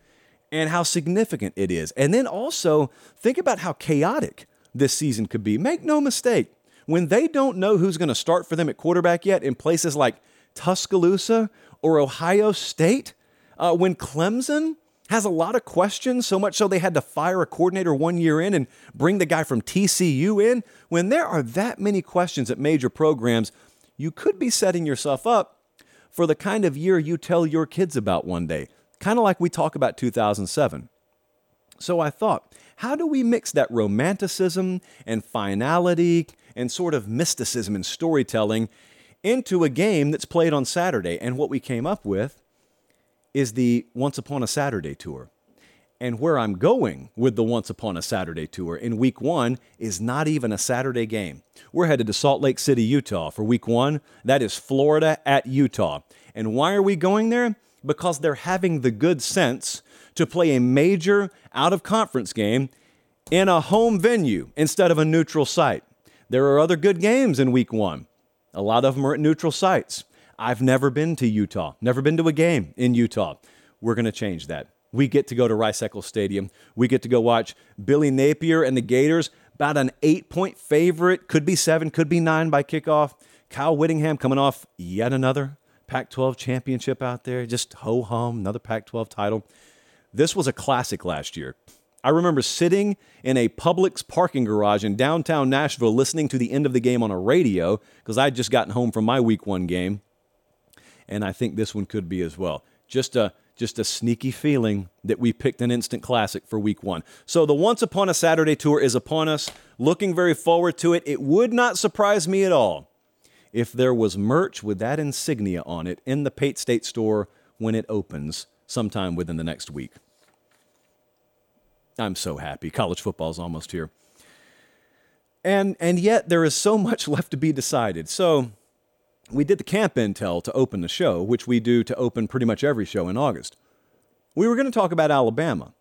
and how significant it is. And then also think about how chaotic this season could be. Make no mistake, when they don't know who's going to start for them at quarterback yet in places like Tuscaloosa or Ohio State, uh, when Clemson has a lot of questions, so much so they had to fire a coordinator one year in and bring the guy from TCU in. When there are that many questions at major programs, you could be setting yourself up for the kind of year you tell your kids about one day, kind of like we talk about 2007. So I thought, how do we mix that romanticism and finality and sort of mysticism and storytelling into a game that's played on Saturday? And what we came up with is the Once Upon a Saturday tour. And where I'm going with the Once Upon a Saturday tour in week one is not even a Saturday game. We're headed to Salt Lake City, Utah for week one. That is Florida at Utah. And why are we going there? Because they're having the good sense to play a major out of conference game in a home venue instead of a neutral site. There are other good games in week one. A lot of them are at neutral sites. I've never been to Utah, never been to a game in Utah. We're going to change that. We get to go to Rice Eccles Stadium. We get to go watch Billy Napier and the Gators, about an eight point favorite, could be seven, could be nine by kickoff. Kyle Whittingham coming off yet another Pac 12 championship out there, just ho hum, another Pac 12 title. This was a classic last year. I remember sitting in a Publix parking garage in downtown Nashville listening to the end of the game on a radio because I'd just gotten home from my week one game and I think this one could be as well. Just a just a sneaky feeling that we picked an instant classic for week one. So the Once Upon a Saturday tour is upon us. Looking very forward to it. It would not surprise me at all if there was merch with that insignia on it in the Pate State store when it opens sometime within the next week. I'm so happy. College football is almost here. And and yet there is so much *laughs* left to be decided. So we did the camp intel to open the show, which we do to open pretty much every show in August. We were going to talk about Alabama.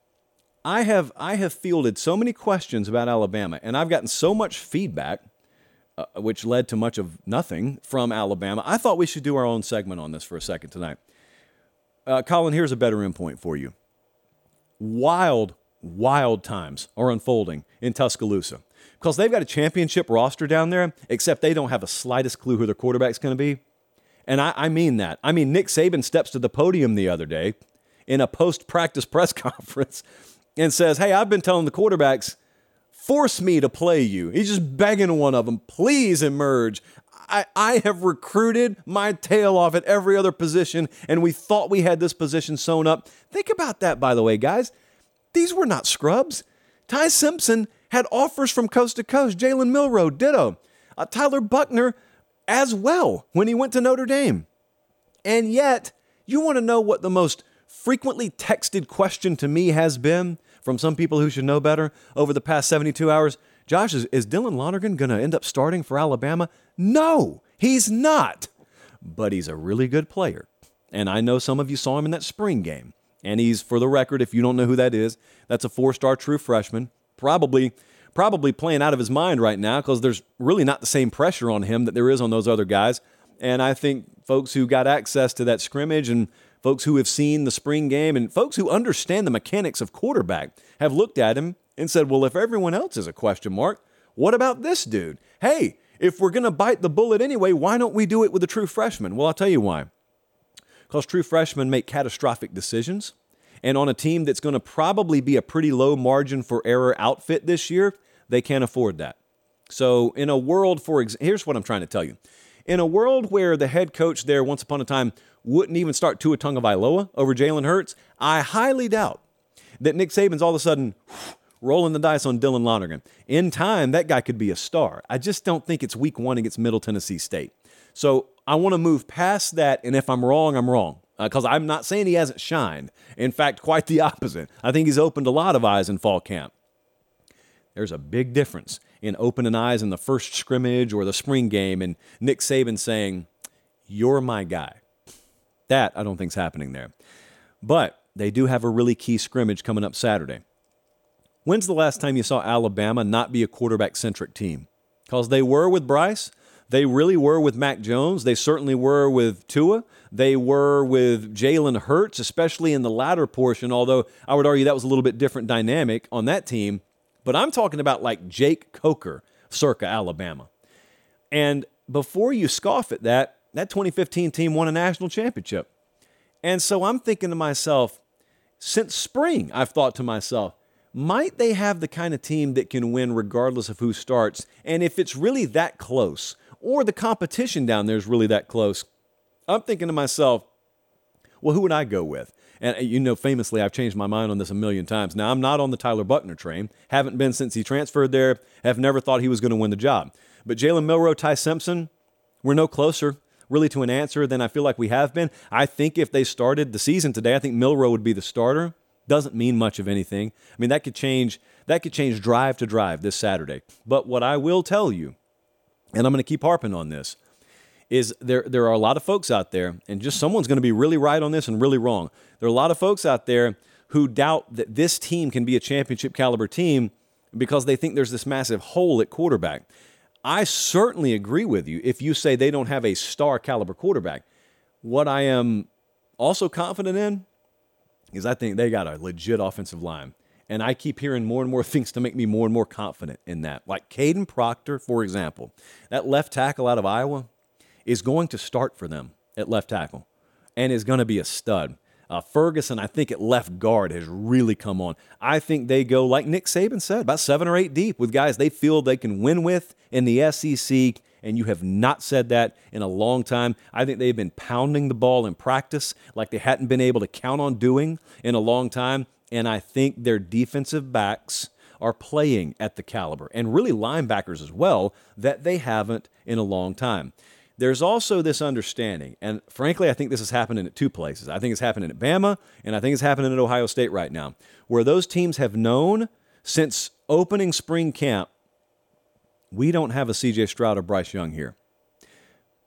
I have I have fielded so many questions about Alabama, and I've gotten so much feedback, uh, which led to much of nothing from Alabama. I thought we should do our own segment on this for a second tonight. Uh, Colin, here's a better endpoint for you. Wild, wild times are unfolding in Tuscaloosa because they've got a championship roster down there, except they don't have the slightest clue who their quarterback's going to be. And I, I, mean that. I mean, Nick Saban steps to the podium the other day in a post practice *laughs* press conference and says, Hey, I've been telling the quarterbacks, force me to play you. He's just begging one of them, please emerge. I, I have recruited my tail off at every other position, and we thought we had this position sewn up. Think about that, by the way, guys. These were not scrubs. Ty Simpson had offers from coast to coast. Jalen Milroe, ditto. Uh, Tyler Buchner as well when he went to Notre Dame. And yet, you want to know what the most frequently texted question to me has been from some people who should know better over the past 72 hours? Josh, is, is Dylan Lonergan going to end up starting for Alabama? No, he's not. But he's a really good player. And I know some of you saw him in that spring game. And he's, for the record, if you don't know who that is, that's a four star true freshman probably probably playing out of his mind right now because there's really not the same pressure on him that there is on those other guys. And I think folks who got access to that scrimmage and folks who have seen the spring game and folks who understand the mechanics of quarterback have looked at him and said, well, if everyone else is a question mark, what about this dude? Hey, if we're going to bite the bullet anyway, why don't we do it with a true freshman? Well, I'll tell you why. Because true freshmen make catastrophic decisions. And on a team that's going to probably be a pretty low margin for error outfit this year, they can't afford that. So, in a world, for example, here's what I'm trying to tell you. In a world where the head coach there, once upon a time, wouldn't even start Tua Tagovailoa over Jalen Hurts, I highly doubt that Nick Saban's all of a sudden *sniffs* rolling the dice on Dylan Lonergan. In time, that guy could be a star. I just don't think it's week one against Middle Tennessee State. So I want to move past that, and if I'm wrong, I'm wrong because uh, I'm not saying he hasn't shined. In fact, quite the opposite. I think he's opened a lot of eyes in fall camp. There's a big difference in opening eyes in the first scrimmage or the spring game and Nick Saban saying, You're my guy. That I don't think is happening there. But they do have a really key scrimmage coming up Saturday. When's the last time you saw Alabama not be a quarterback centric team? Because they were with Bryce, they really were with Mac Jones. They certainly were with Tua. They were with Jalen Hurts, especially in the latter portion, although I would argue that was a little bit different dynamic on that team. But I'm talking about like Jake Coker, circa Alabama. And before you scoff at that, that 2015 team won a national championship. And so I'm thinking to myself, since spring, I've thought to myself, might they have the kind of team that can win regardless of who starts? And if it's really that close, or the competition down there is really that close, I'm thinking to myself, well, who would I go with? And uh, you know, famously, I've changed my mind on this a million times. Now, I'm not on the Tyler Buchner train. Haven't been since he transferred there. Have never thought he was going to win the job. But Jalen Milroe, Ty Simpson, we're no closer really to an answer than I feel like we have been. I think if they started the season today, I think Milroe would be the starter. Doesn't mean much of anything. I mean, that could change. That could change drive to drive this Saturday. But what I will tell you, and I'm going to keep harping on this, is there there are a lot of folks out there, and just someone's going to be really right on this and really wrong. There are a lot of folks out there who doubt that this team can be a championship caliber team because they think there's this massive hole at quarterback. I certainly agree with you if you say they don't have a star caliber quarterback. What I am also confident in is I think they got a legit offensive line. And I keep hearing more and more *laughs* things to make me more and more confident in that. Like Kadyn Proctor, for example, that left tackle out of Iowa, is going to start for them at left tackle and is going to be a stud. Uh, Ferguson, I think at left guard has really come on. I think they go, like Nick Saban said, about seven or eight deep with guys they feel they can win with in the SEC. And you have not said that in a long time. I think they've been pounding the ball in practice like they hadn't been able to count on doing in a long time. And I think their defensive backs are playing at the caliber, and really linebackers as well, that they haven't in a long time. There's also this understanding, and frankly, I think this is happening at two places. I think it's happening at Bama, and I think it's happening at Ohio State right now, where those teams have known since opening spring camp, we don't have a CJ Stroud or Bryce Young here.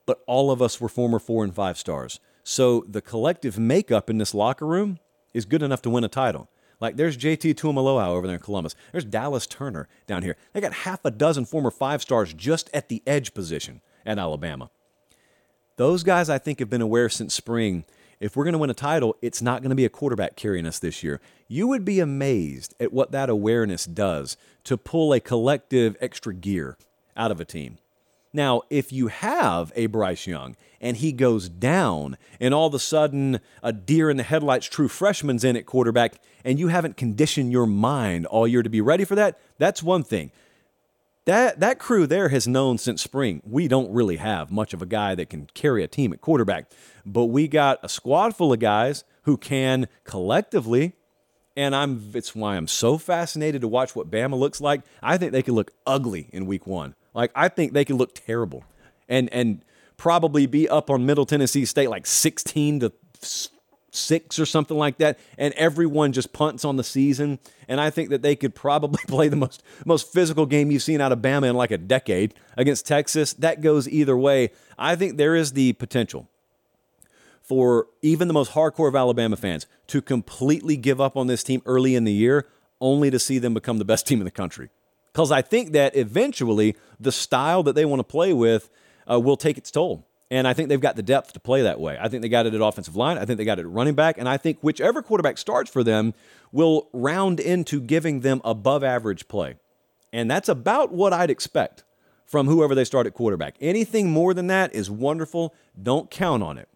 But all of us were former four and five stars. So the collective makeup in this locker room is good enough to win a title. Like there's JT Tuimoloau over there in Columbus. There's Dallas Turner down here. They got half a dozen former five stars just at the edge position at Alabama. Those guys, I think, have been aware since spring. If we're going to win a title, it's not going to be a quarterback carrying us this year. You would be amazed at what that awareness does to pull a collective extra gear out of a team. Now, if you have a Bryce Young and he goes down, and all of a sudden a deer in the headlights true freshman's in at quarterback, and you haven't conditioned your mind all year to be ready for that, that's one thing that that crew there has known since spring we don't really have much of a guy that can carry a team at quarterback but we got a squad full of guys who can collectively and I'm it's why I'm so fascinated to watch what Bama looks like. I think they could look ugly in week 1. Like I think they could look terrible. And and probably be up on Middle Tennessee State like 16 to six or something like that, and everyone just punts on the season. And I think that they could probably *laughs* play the most most physical game you've seen out of Bama in like a decade against Texas. That goes either way. I think there is the potential for even the most hardcore of Alabama fans to completely give up on this team early in the year, only to see them become the best team in the country. Because I think that eventually the style that they want to play with uh, will take its toll. And I think they've got the depth to play that way. I think they got it at offensive line. I think they got it at running back. And I think whichever quarterback starts for them will round into giving them above average play. And that's about what I'd expect from whoever they start at quarterback. Anything more than that is wonderful. Don't count on it.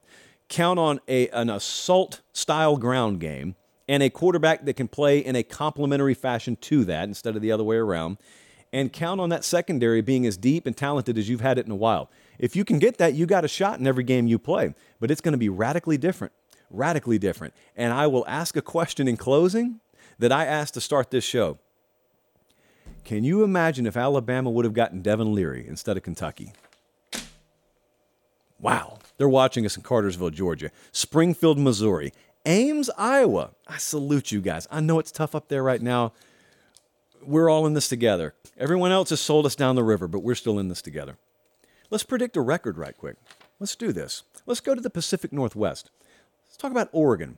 Count on a, an assault style ground game and a quarterback that can play in a complementary fashion to that instead of the other way around. And count on that secondary being as deep and talented as you've had it in a while. If you can get that, you got a shot in every game you play, but it's going to be radically different, radically different. And I will ask a question in closing that I asked to start this show. Can you imagine if Alabama would have gotten Devin Leary instead of Kentucky? Wow. They're watching us in Cartersville, Georgia, Springfield, Missouri, Ames, Iowa. I salute you guys. I know it's tough up there right now. We're all in this together. Everyone else has sold us down the river, but we're still in this together. Let's predict a record right quick. Let's do this. Let's go to the Pacific Northwest. Let's talk about Oregon.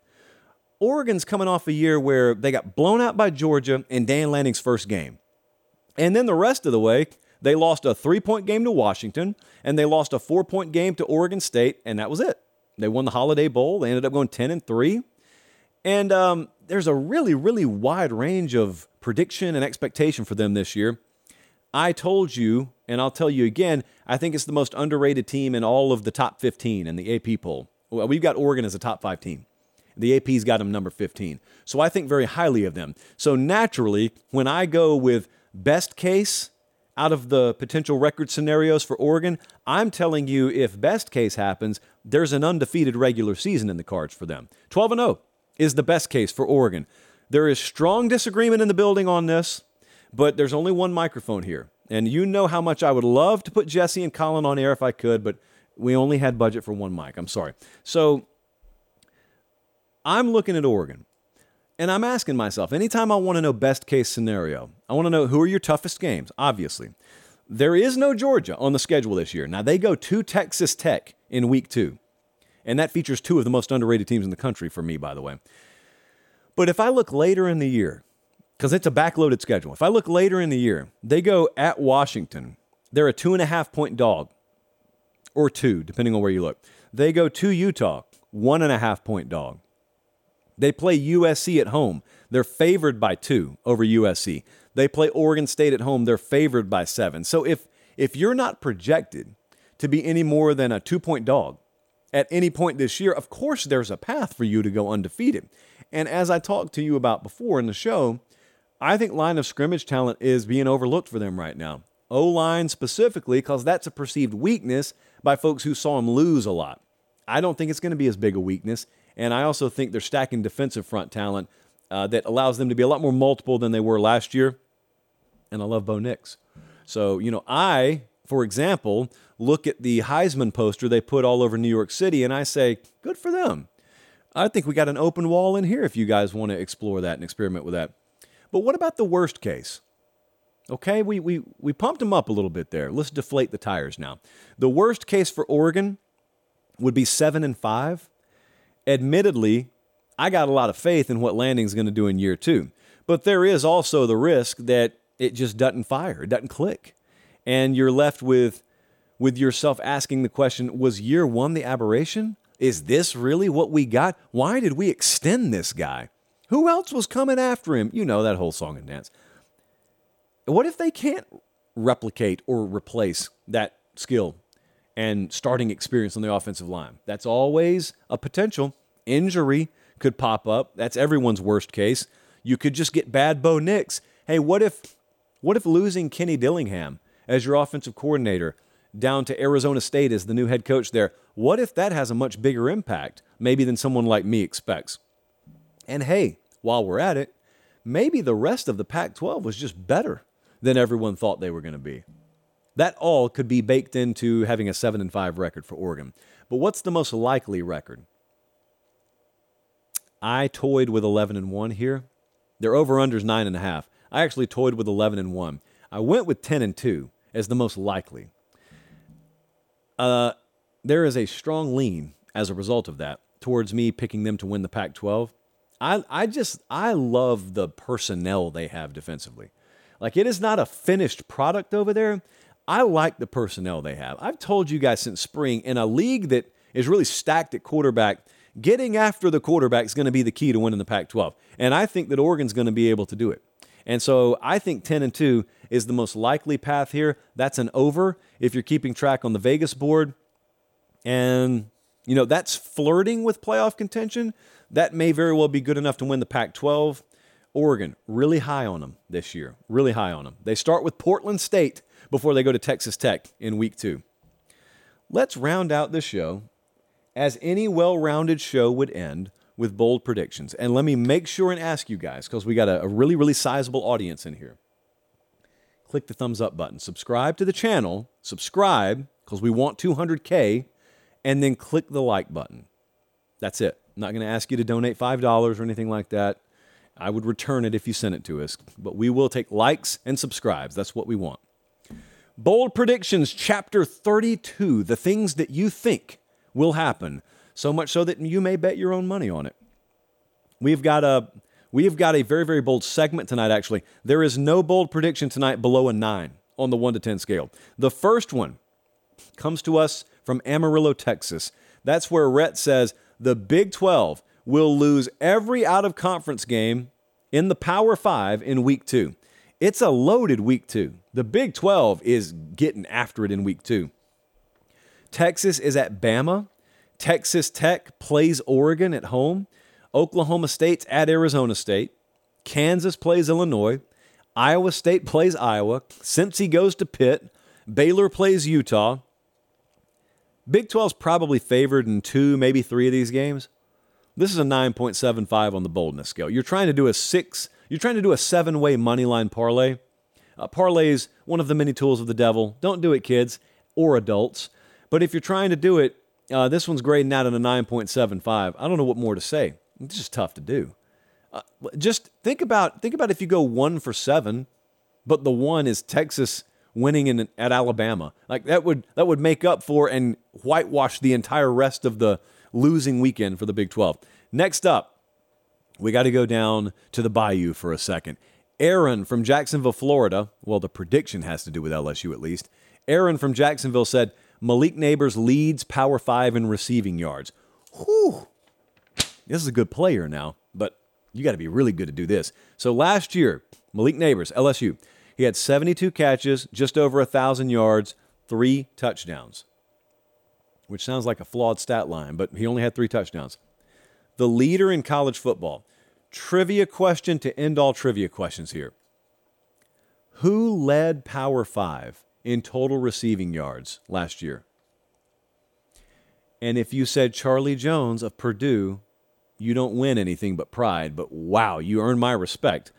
Oregon's coming off a year where they got blown out by Georgia in Dan Lanning's first game. And then the rest of the way, they lost a three point game to Washington, and they lost a four point game to Oregon State, and that was it. They won the Holiday Bowl. They ended up going 10 and 3. And um, there's a really, really wide range of prediction and expectation for them this year. I told you, and I'll tell you again, I think it's the most underrated team in all of the top 15 in the AP poll. We've got Oregon as a top five team. The AP's got them number 15. So I think very highly of them. So naturally, when I go with best case out of the potential record scenarios for Oregon, I'm telling you if best case happens, there's an undefeated regular season in the cards for them. 12 and 0 is the best case for Oregon. There is strong disagreement in the building on this, but there's only one microphone here. And you know how much I would love to put Jesse and Colin on air if I could, but we only had budget for one mic. I'm sorry. So I'm looking at Oregon. And I'm asking myself, anytime I want to know best case scenario, I want to know who are your toughest games, obviously. There is no Georgia on the schedule this year. Now, they go to Texas Tech in week two. And that features two of the most underrated teams in the country for me, by the way. But if I look later in the year, because it's a backloaded schedule, if I look later in the year, they go at Washington. They're a two and a half point dog, or two, depending on where you look. They go to Utah, one and a half point dog. They play USC at home. They're favored by two over USC. They play Oregon State at home. They're favored by seven. So if if you're not projected to be any more than a two point dog at any point this year, of course there's a path for you to go undefeated. And as I talked to you about before in the show, I think line of scrimmage talent is being overlooked for them right now. O line specifically, because that's a perceived weakness by folks who saw them lose a lot. I don't think it's going to be as big a weakness. And I also think they're stacking defensive front talent uh, that allows them to be a lot more multiple than they were last year. And I love Bo Nix. So, you know, I, for example, look at the Heisman poster they put all over New York City and I say, good for them. I think we got an open wall in here if you guys want to explore that and experiment with that. But what about the worst case? Okay, we, we, we pumped them up a little bit there. Let's deflate the tires now. The worst case for Oregon would be seven and five admittedly, I got a lot of faith in what Lanning's going to do in year two. But there is also the risk that it just doesn't fire, it doesn't click. And you're left with, with yourself asking the question was year one the aberration? Is this really what we got? Why did we extend this guy? Who else was coming after him? You know that whole song and dance. What if they can't replicate or replace that skill and starting experience on the offensive line. That's always a potential. Injury could pop up. That's everyone's worst case. You could just get bad Bo Nix. Hey, what if what if losing Kenny Dillingham as your offensive coordinator down to Arizona State as the new head coach there? What if that has a much bigger impact, maybe than someone like me expects? And hey, while we're at it, maybe the rest of the Pac 12 was just better than everyone thought they were going to be. That all could be baked into having a 7 and 5 record for Oregon. But what's the most likely record? I toyed with 11 and 1 here. Their over unders 9 and a half. I actually toyed with 11 and 1. I went with 10 and 2 as the most likely. Uh, there is a strong lean as a result of that towards me picking them to win the Pac 12. I, I just, I love the personnel they have defensively. Like, it is not a finished product over there. I like the personnel they have. I've told you guys since spring in a league that is really stacked at quarterback, getting after the quarterback is going to be the key to winning the Pac 12. And I think that Oregon's going to be able to do it. And so I think 10 and 2 is the most likely path here. That's an over if you're keeping track on the Vegas board. And, you know, that's flirting with playoff contention. That may very well be good enough to win the Pac 12. Oregon, really high on them this year. Really high on them. They start with Portland State before they go to Texas Tech in week two. Let's round out the show as any well rounded show would end with bold predictions. And let me make sure and ask you guys, because we got a, a, really, really sizable audience in here. Click the thumbs up button, subscribe to the channel, subscribe, because we want 200K, and then click the like button. That's it. I'm not going to ask you to donate $5 or anything like that. I would return it if you sent it to us, but we will take likes and subscribes. That's what we want. Bold Predictions, Chapter 32 The things that you think will happen, so much so that you may bet your own money on it. We've got a. We have got a very, very bold segment tonight, actually. There is no bold prediction tonight below a nine on the 1 to 10 scale. The first one comes to us from Amarillo, Texas. That's where Rhett says the Big 12 will lose every out of conference game in the Power Five in week two. It's a loaded week two. The Big 12 is getting after it in week two. Texas is at Bama. Texas Tech plays Oregon at home. Oklahoma State's at Arizona State. Kansas plays Illinois. Iowa State plays Iowa. Cincy goes to Pitt. Baylor plays Utah. Big 12's probably favored in two, maybe three of these games. This is a 9.75 on the boldness scale. You're trying to do a six, you're trying to do a seven way money line parlay. Uh, parlays, one of the many tools of the devil. Don't do it, kids or adults. But if you're trying to do it, uh, this one's grading out at a 9.75. I don't know what more to say. It's just tough to do. Uh, just think about think about if you go one for seven, but the one is Texas winning in, at Alabama. Like that would that would make up for and whitewash the entire rest of the losing weekend for the Big 12. Next up, we got to go down to the Bayou for a second. Aaron from Jacksonville, Florida. Well, the prediction has to do with LSU at least. Aaron from Jacksonville said Malik Nabers leads Power Five in receiving yards. Whew. This is a good player now, but you got to be really good to do this. So last year, Malik Nabers, LSU, he had 72 catches, just over 1,000 yards, three touchdowns, which sounds like a flawed stat line, but he only had three touchdowns. The leader in college football. Trivia question to end all trivia questions here. Who led Power Five in total receiving yards last year? And if you said Charlie Jones of Purdue, you don't win anything but pride, but wow, you earn my respect.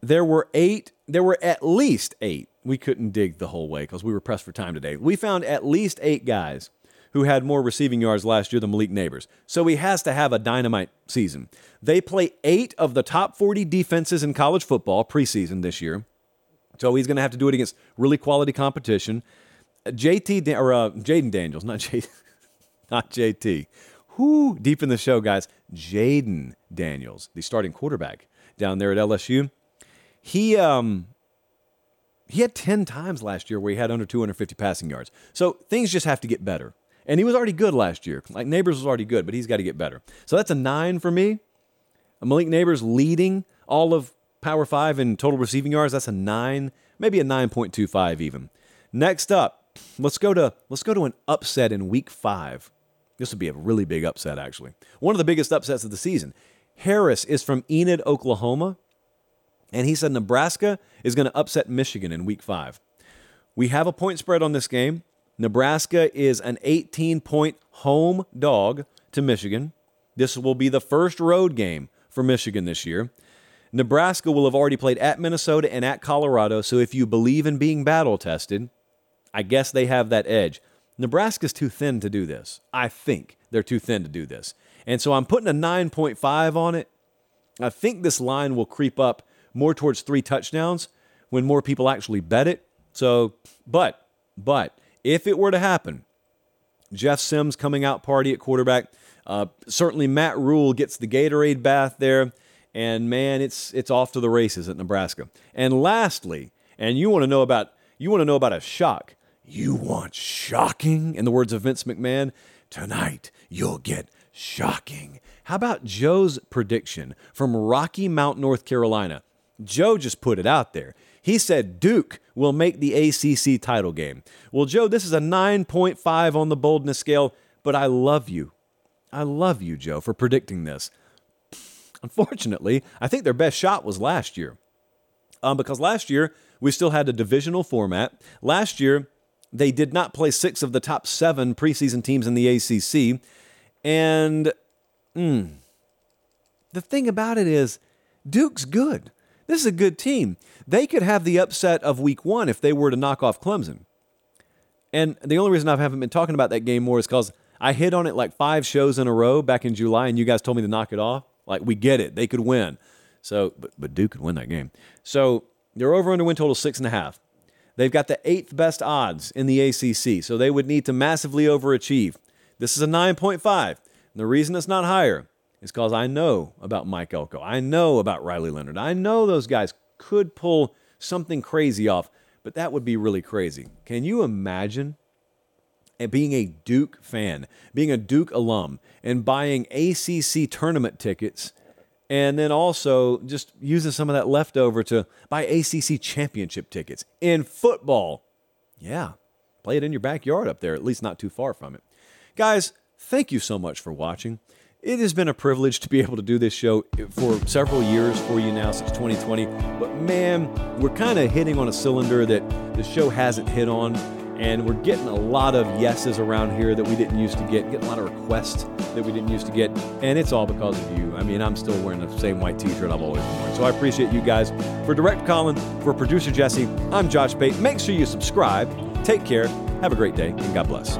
There were eight, there were at least eight. We couldn't dig the whole way because we were pressed for time today. We found at least eight guys who had more receiving yards last year than Malik Nabers. So he has to have a dynamite season. They play eight of the top 40 defenses in college football preseason this year. So he's going to have to do it against really quality competition. JT or uh, Jayden Daniels, not *laughs* J, not JT. Who deep in the show, guys. Jayden Daniels, the starting quarterback down there at LSU. He um he had 10 times last year where he had under 250 passing yards. So things just have to get better. And he was already good last year. Like Nabers was already good, but he's got to get better. So that's a nine for me. Malik Nabers leading all of Power 5 in total receiving yards. That's a nine, maybe a 9.25 even. Next up, let's go to let's go to an upset in week five. This would be a really big upset, actually. One of the biggest upsets of the season. Harris is from Enid, Oklahoma, and he said Nebraska is going to upset Michigan in week five. We have a point spread on this game. Nebraska is an 18 point home dog to Michigan. This will be the first road game for Michigan this year. Nebraska will have already played at Minnesota and at Colorado, so if you believe in being battle tested, I guess they have that edge. Nebraska's too thin to do this. I think they're too thin to do this. And so I'm putting a 9.5 on it. I think this line will creep up more towards three touchdowns when more people actually bet it. So, but, but if it were to happen, Jeff Sims coming out party at quarterback. Uh, certainly, Matt Rhule gets the Gatorade bath there, and man, it's it's off to the races at Nebraska. And lastly, and you want to know about you want to know about a shock. You want shocking, in the words of Vince McMahon. Tonight, you'll get shocking. How about Joe's prediction from Rocky Mount, North Carolina? Joe just put it out there. He said Duke will make the ACC title game. Well, Joe, this is a 9.5 on the boldness scale, but I love you. I love you, Joe, for predicting this. Unfortunately, I think their best shot was last year. Um, because last year, we still had a divisional format. Last year, they did not play six of the top seven preseason teams in the ACC. And mm, the thing about it is, Duke's good. This is a good team. They could have the upset of week one if they were to knock off Clemson. And the only reason I haven't been talking about that game more is because I hit on it like five shows in a row back in July, and you guys told me to knock it off. Like, we get it. They could win. So, but, but Duke could win that game. So, their over under win total six and a half. They've got the eighth best odds in the ACC, so they would need to massively overachieve. This is a 9.5. And the reason it's not higher is because I know about Mike Elko. I know about Riley Leonard. I know those guys could pull something crazy off, but that would be really crazy. Can you imagine being a Duke fan, being a Duke alum, and buying ACC tournament tickets? and then also just using some of that leftover to buy ACC championship tickets in football. Yeah, play it in your backyard up there, at least not too far from it. Guys, thank you so much for watching. It has been a privilege to be able to do this show for several years for you now since 2020. But man, we're kind of hitting on a cylinder that the show hasn't hit on. And we're getting a lot of yeses around here that we didn't used to get, getting a lot of requests that we didn't used to get. And it's all because of you. I mean, I'm still wearing the same white t shirt I've always worn. So I appreciate you guys. For Direct Colin, for producer Jesse, I'm Josh Pate. Make sure you subscribe. Take care. Have a great day, and God bless.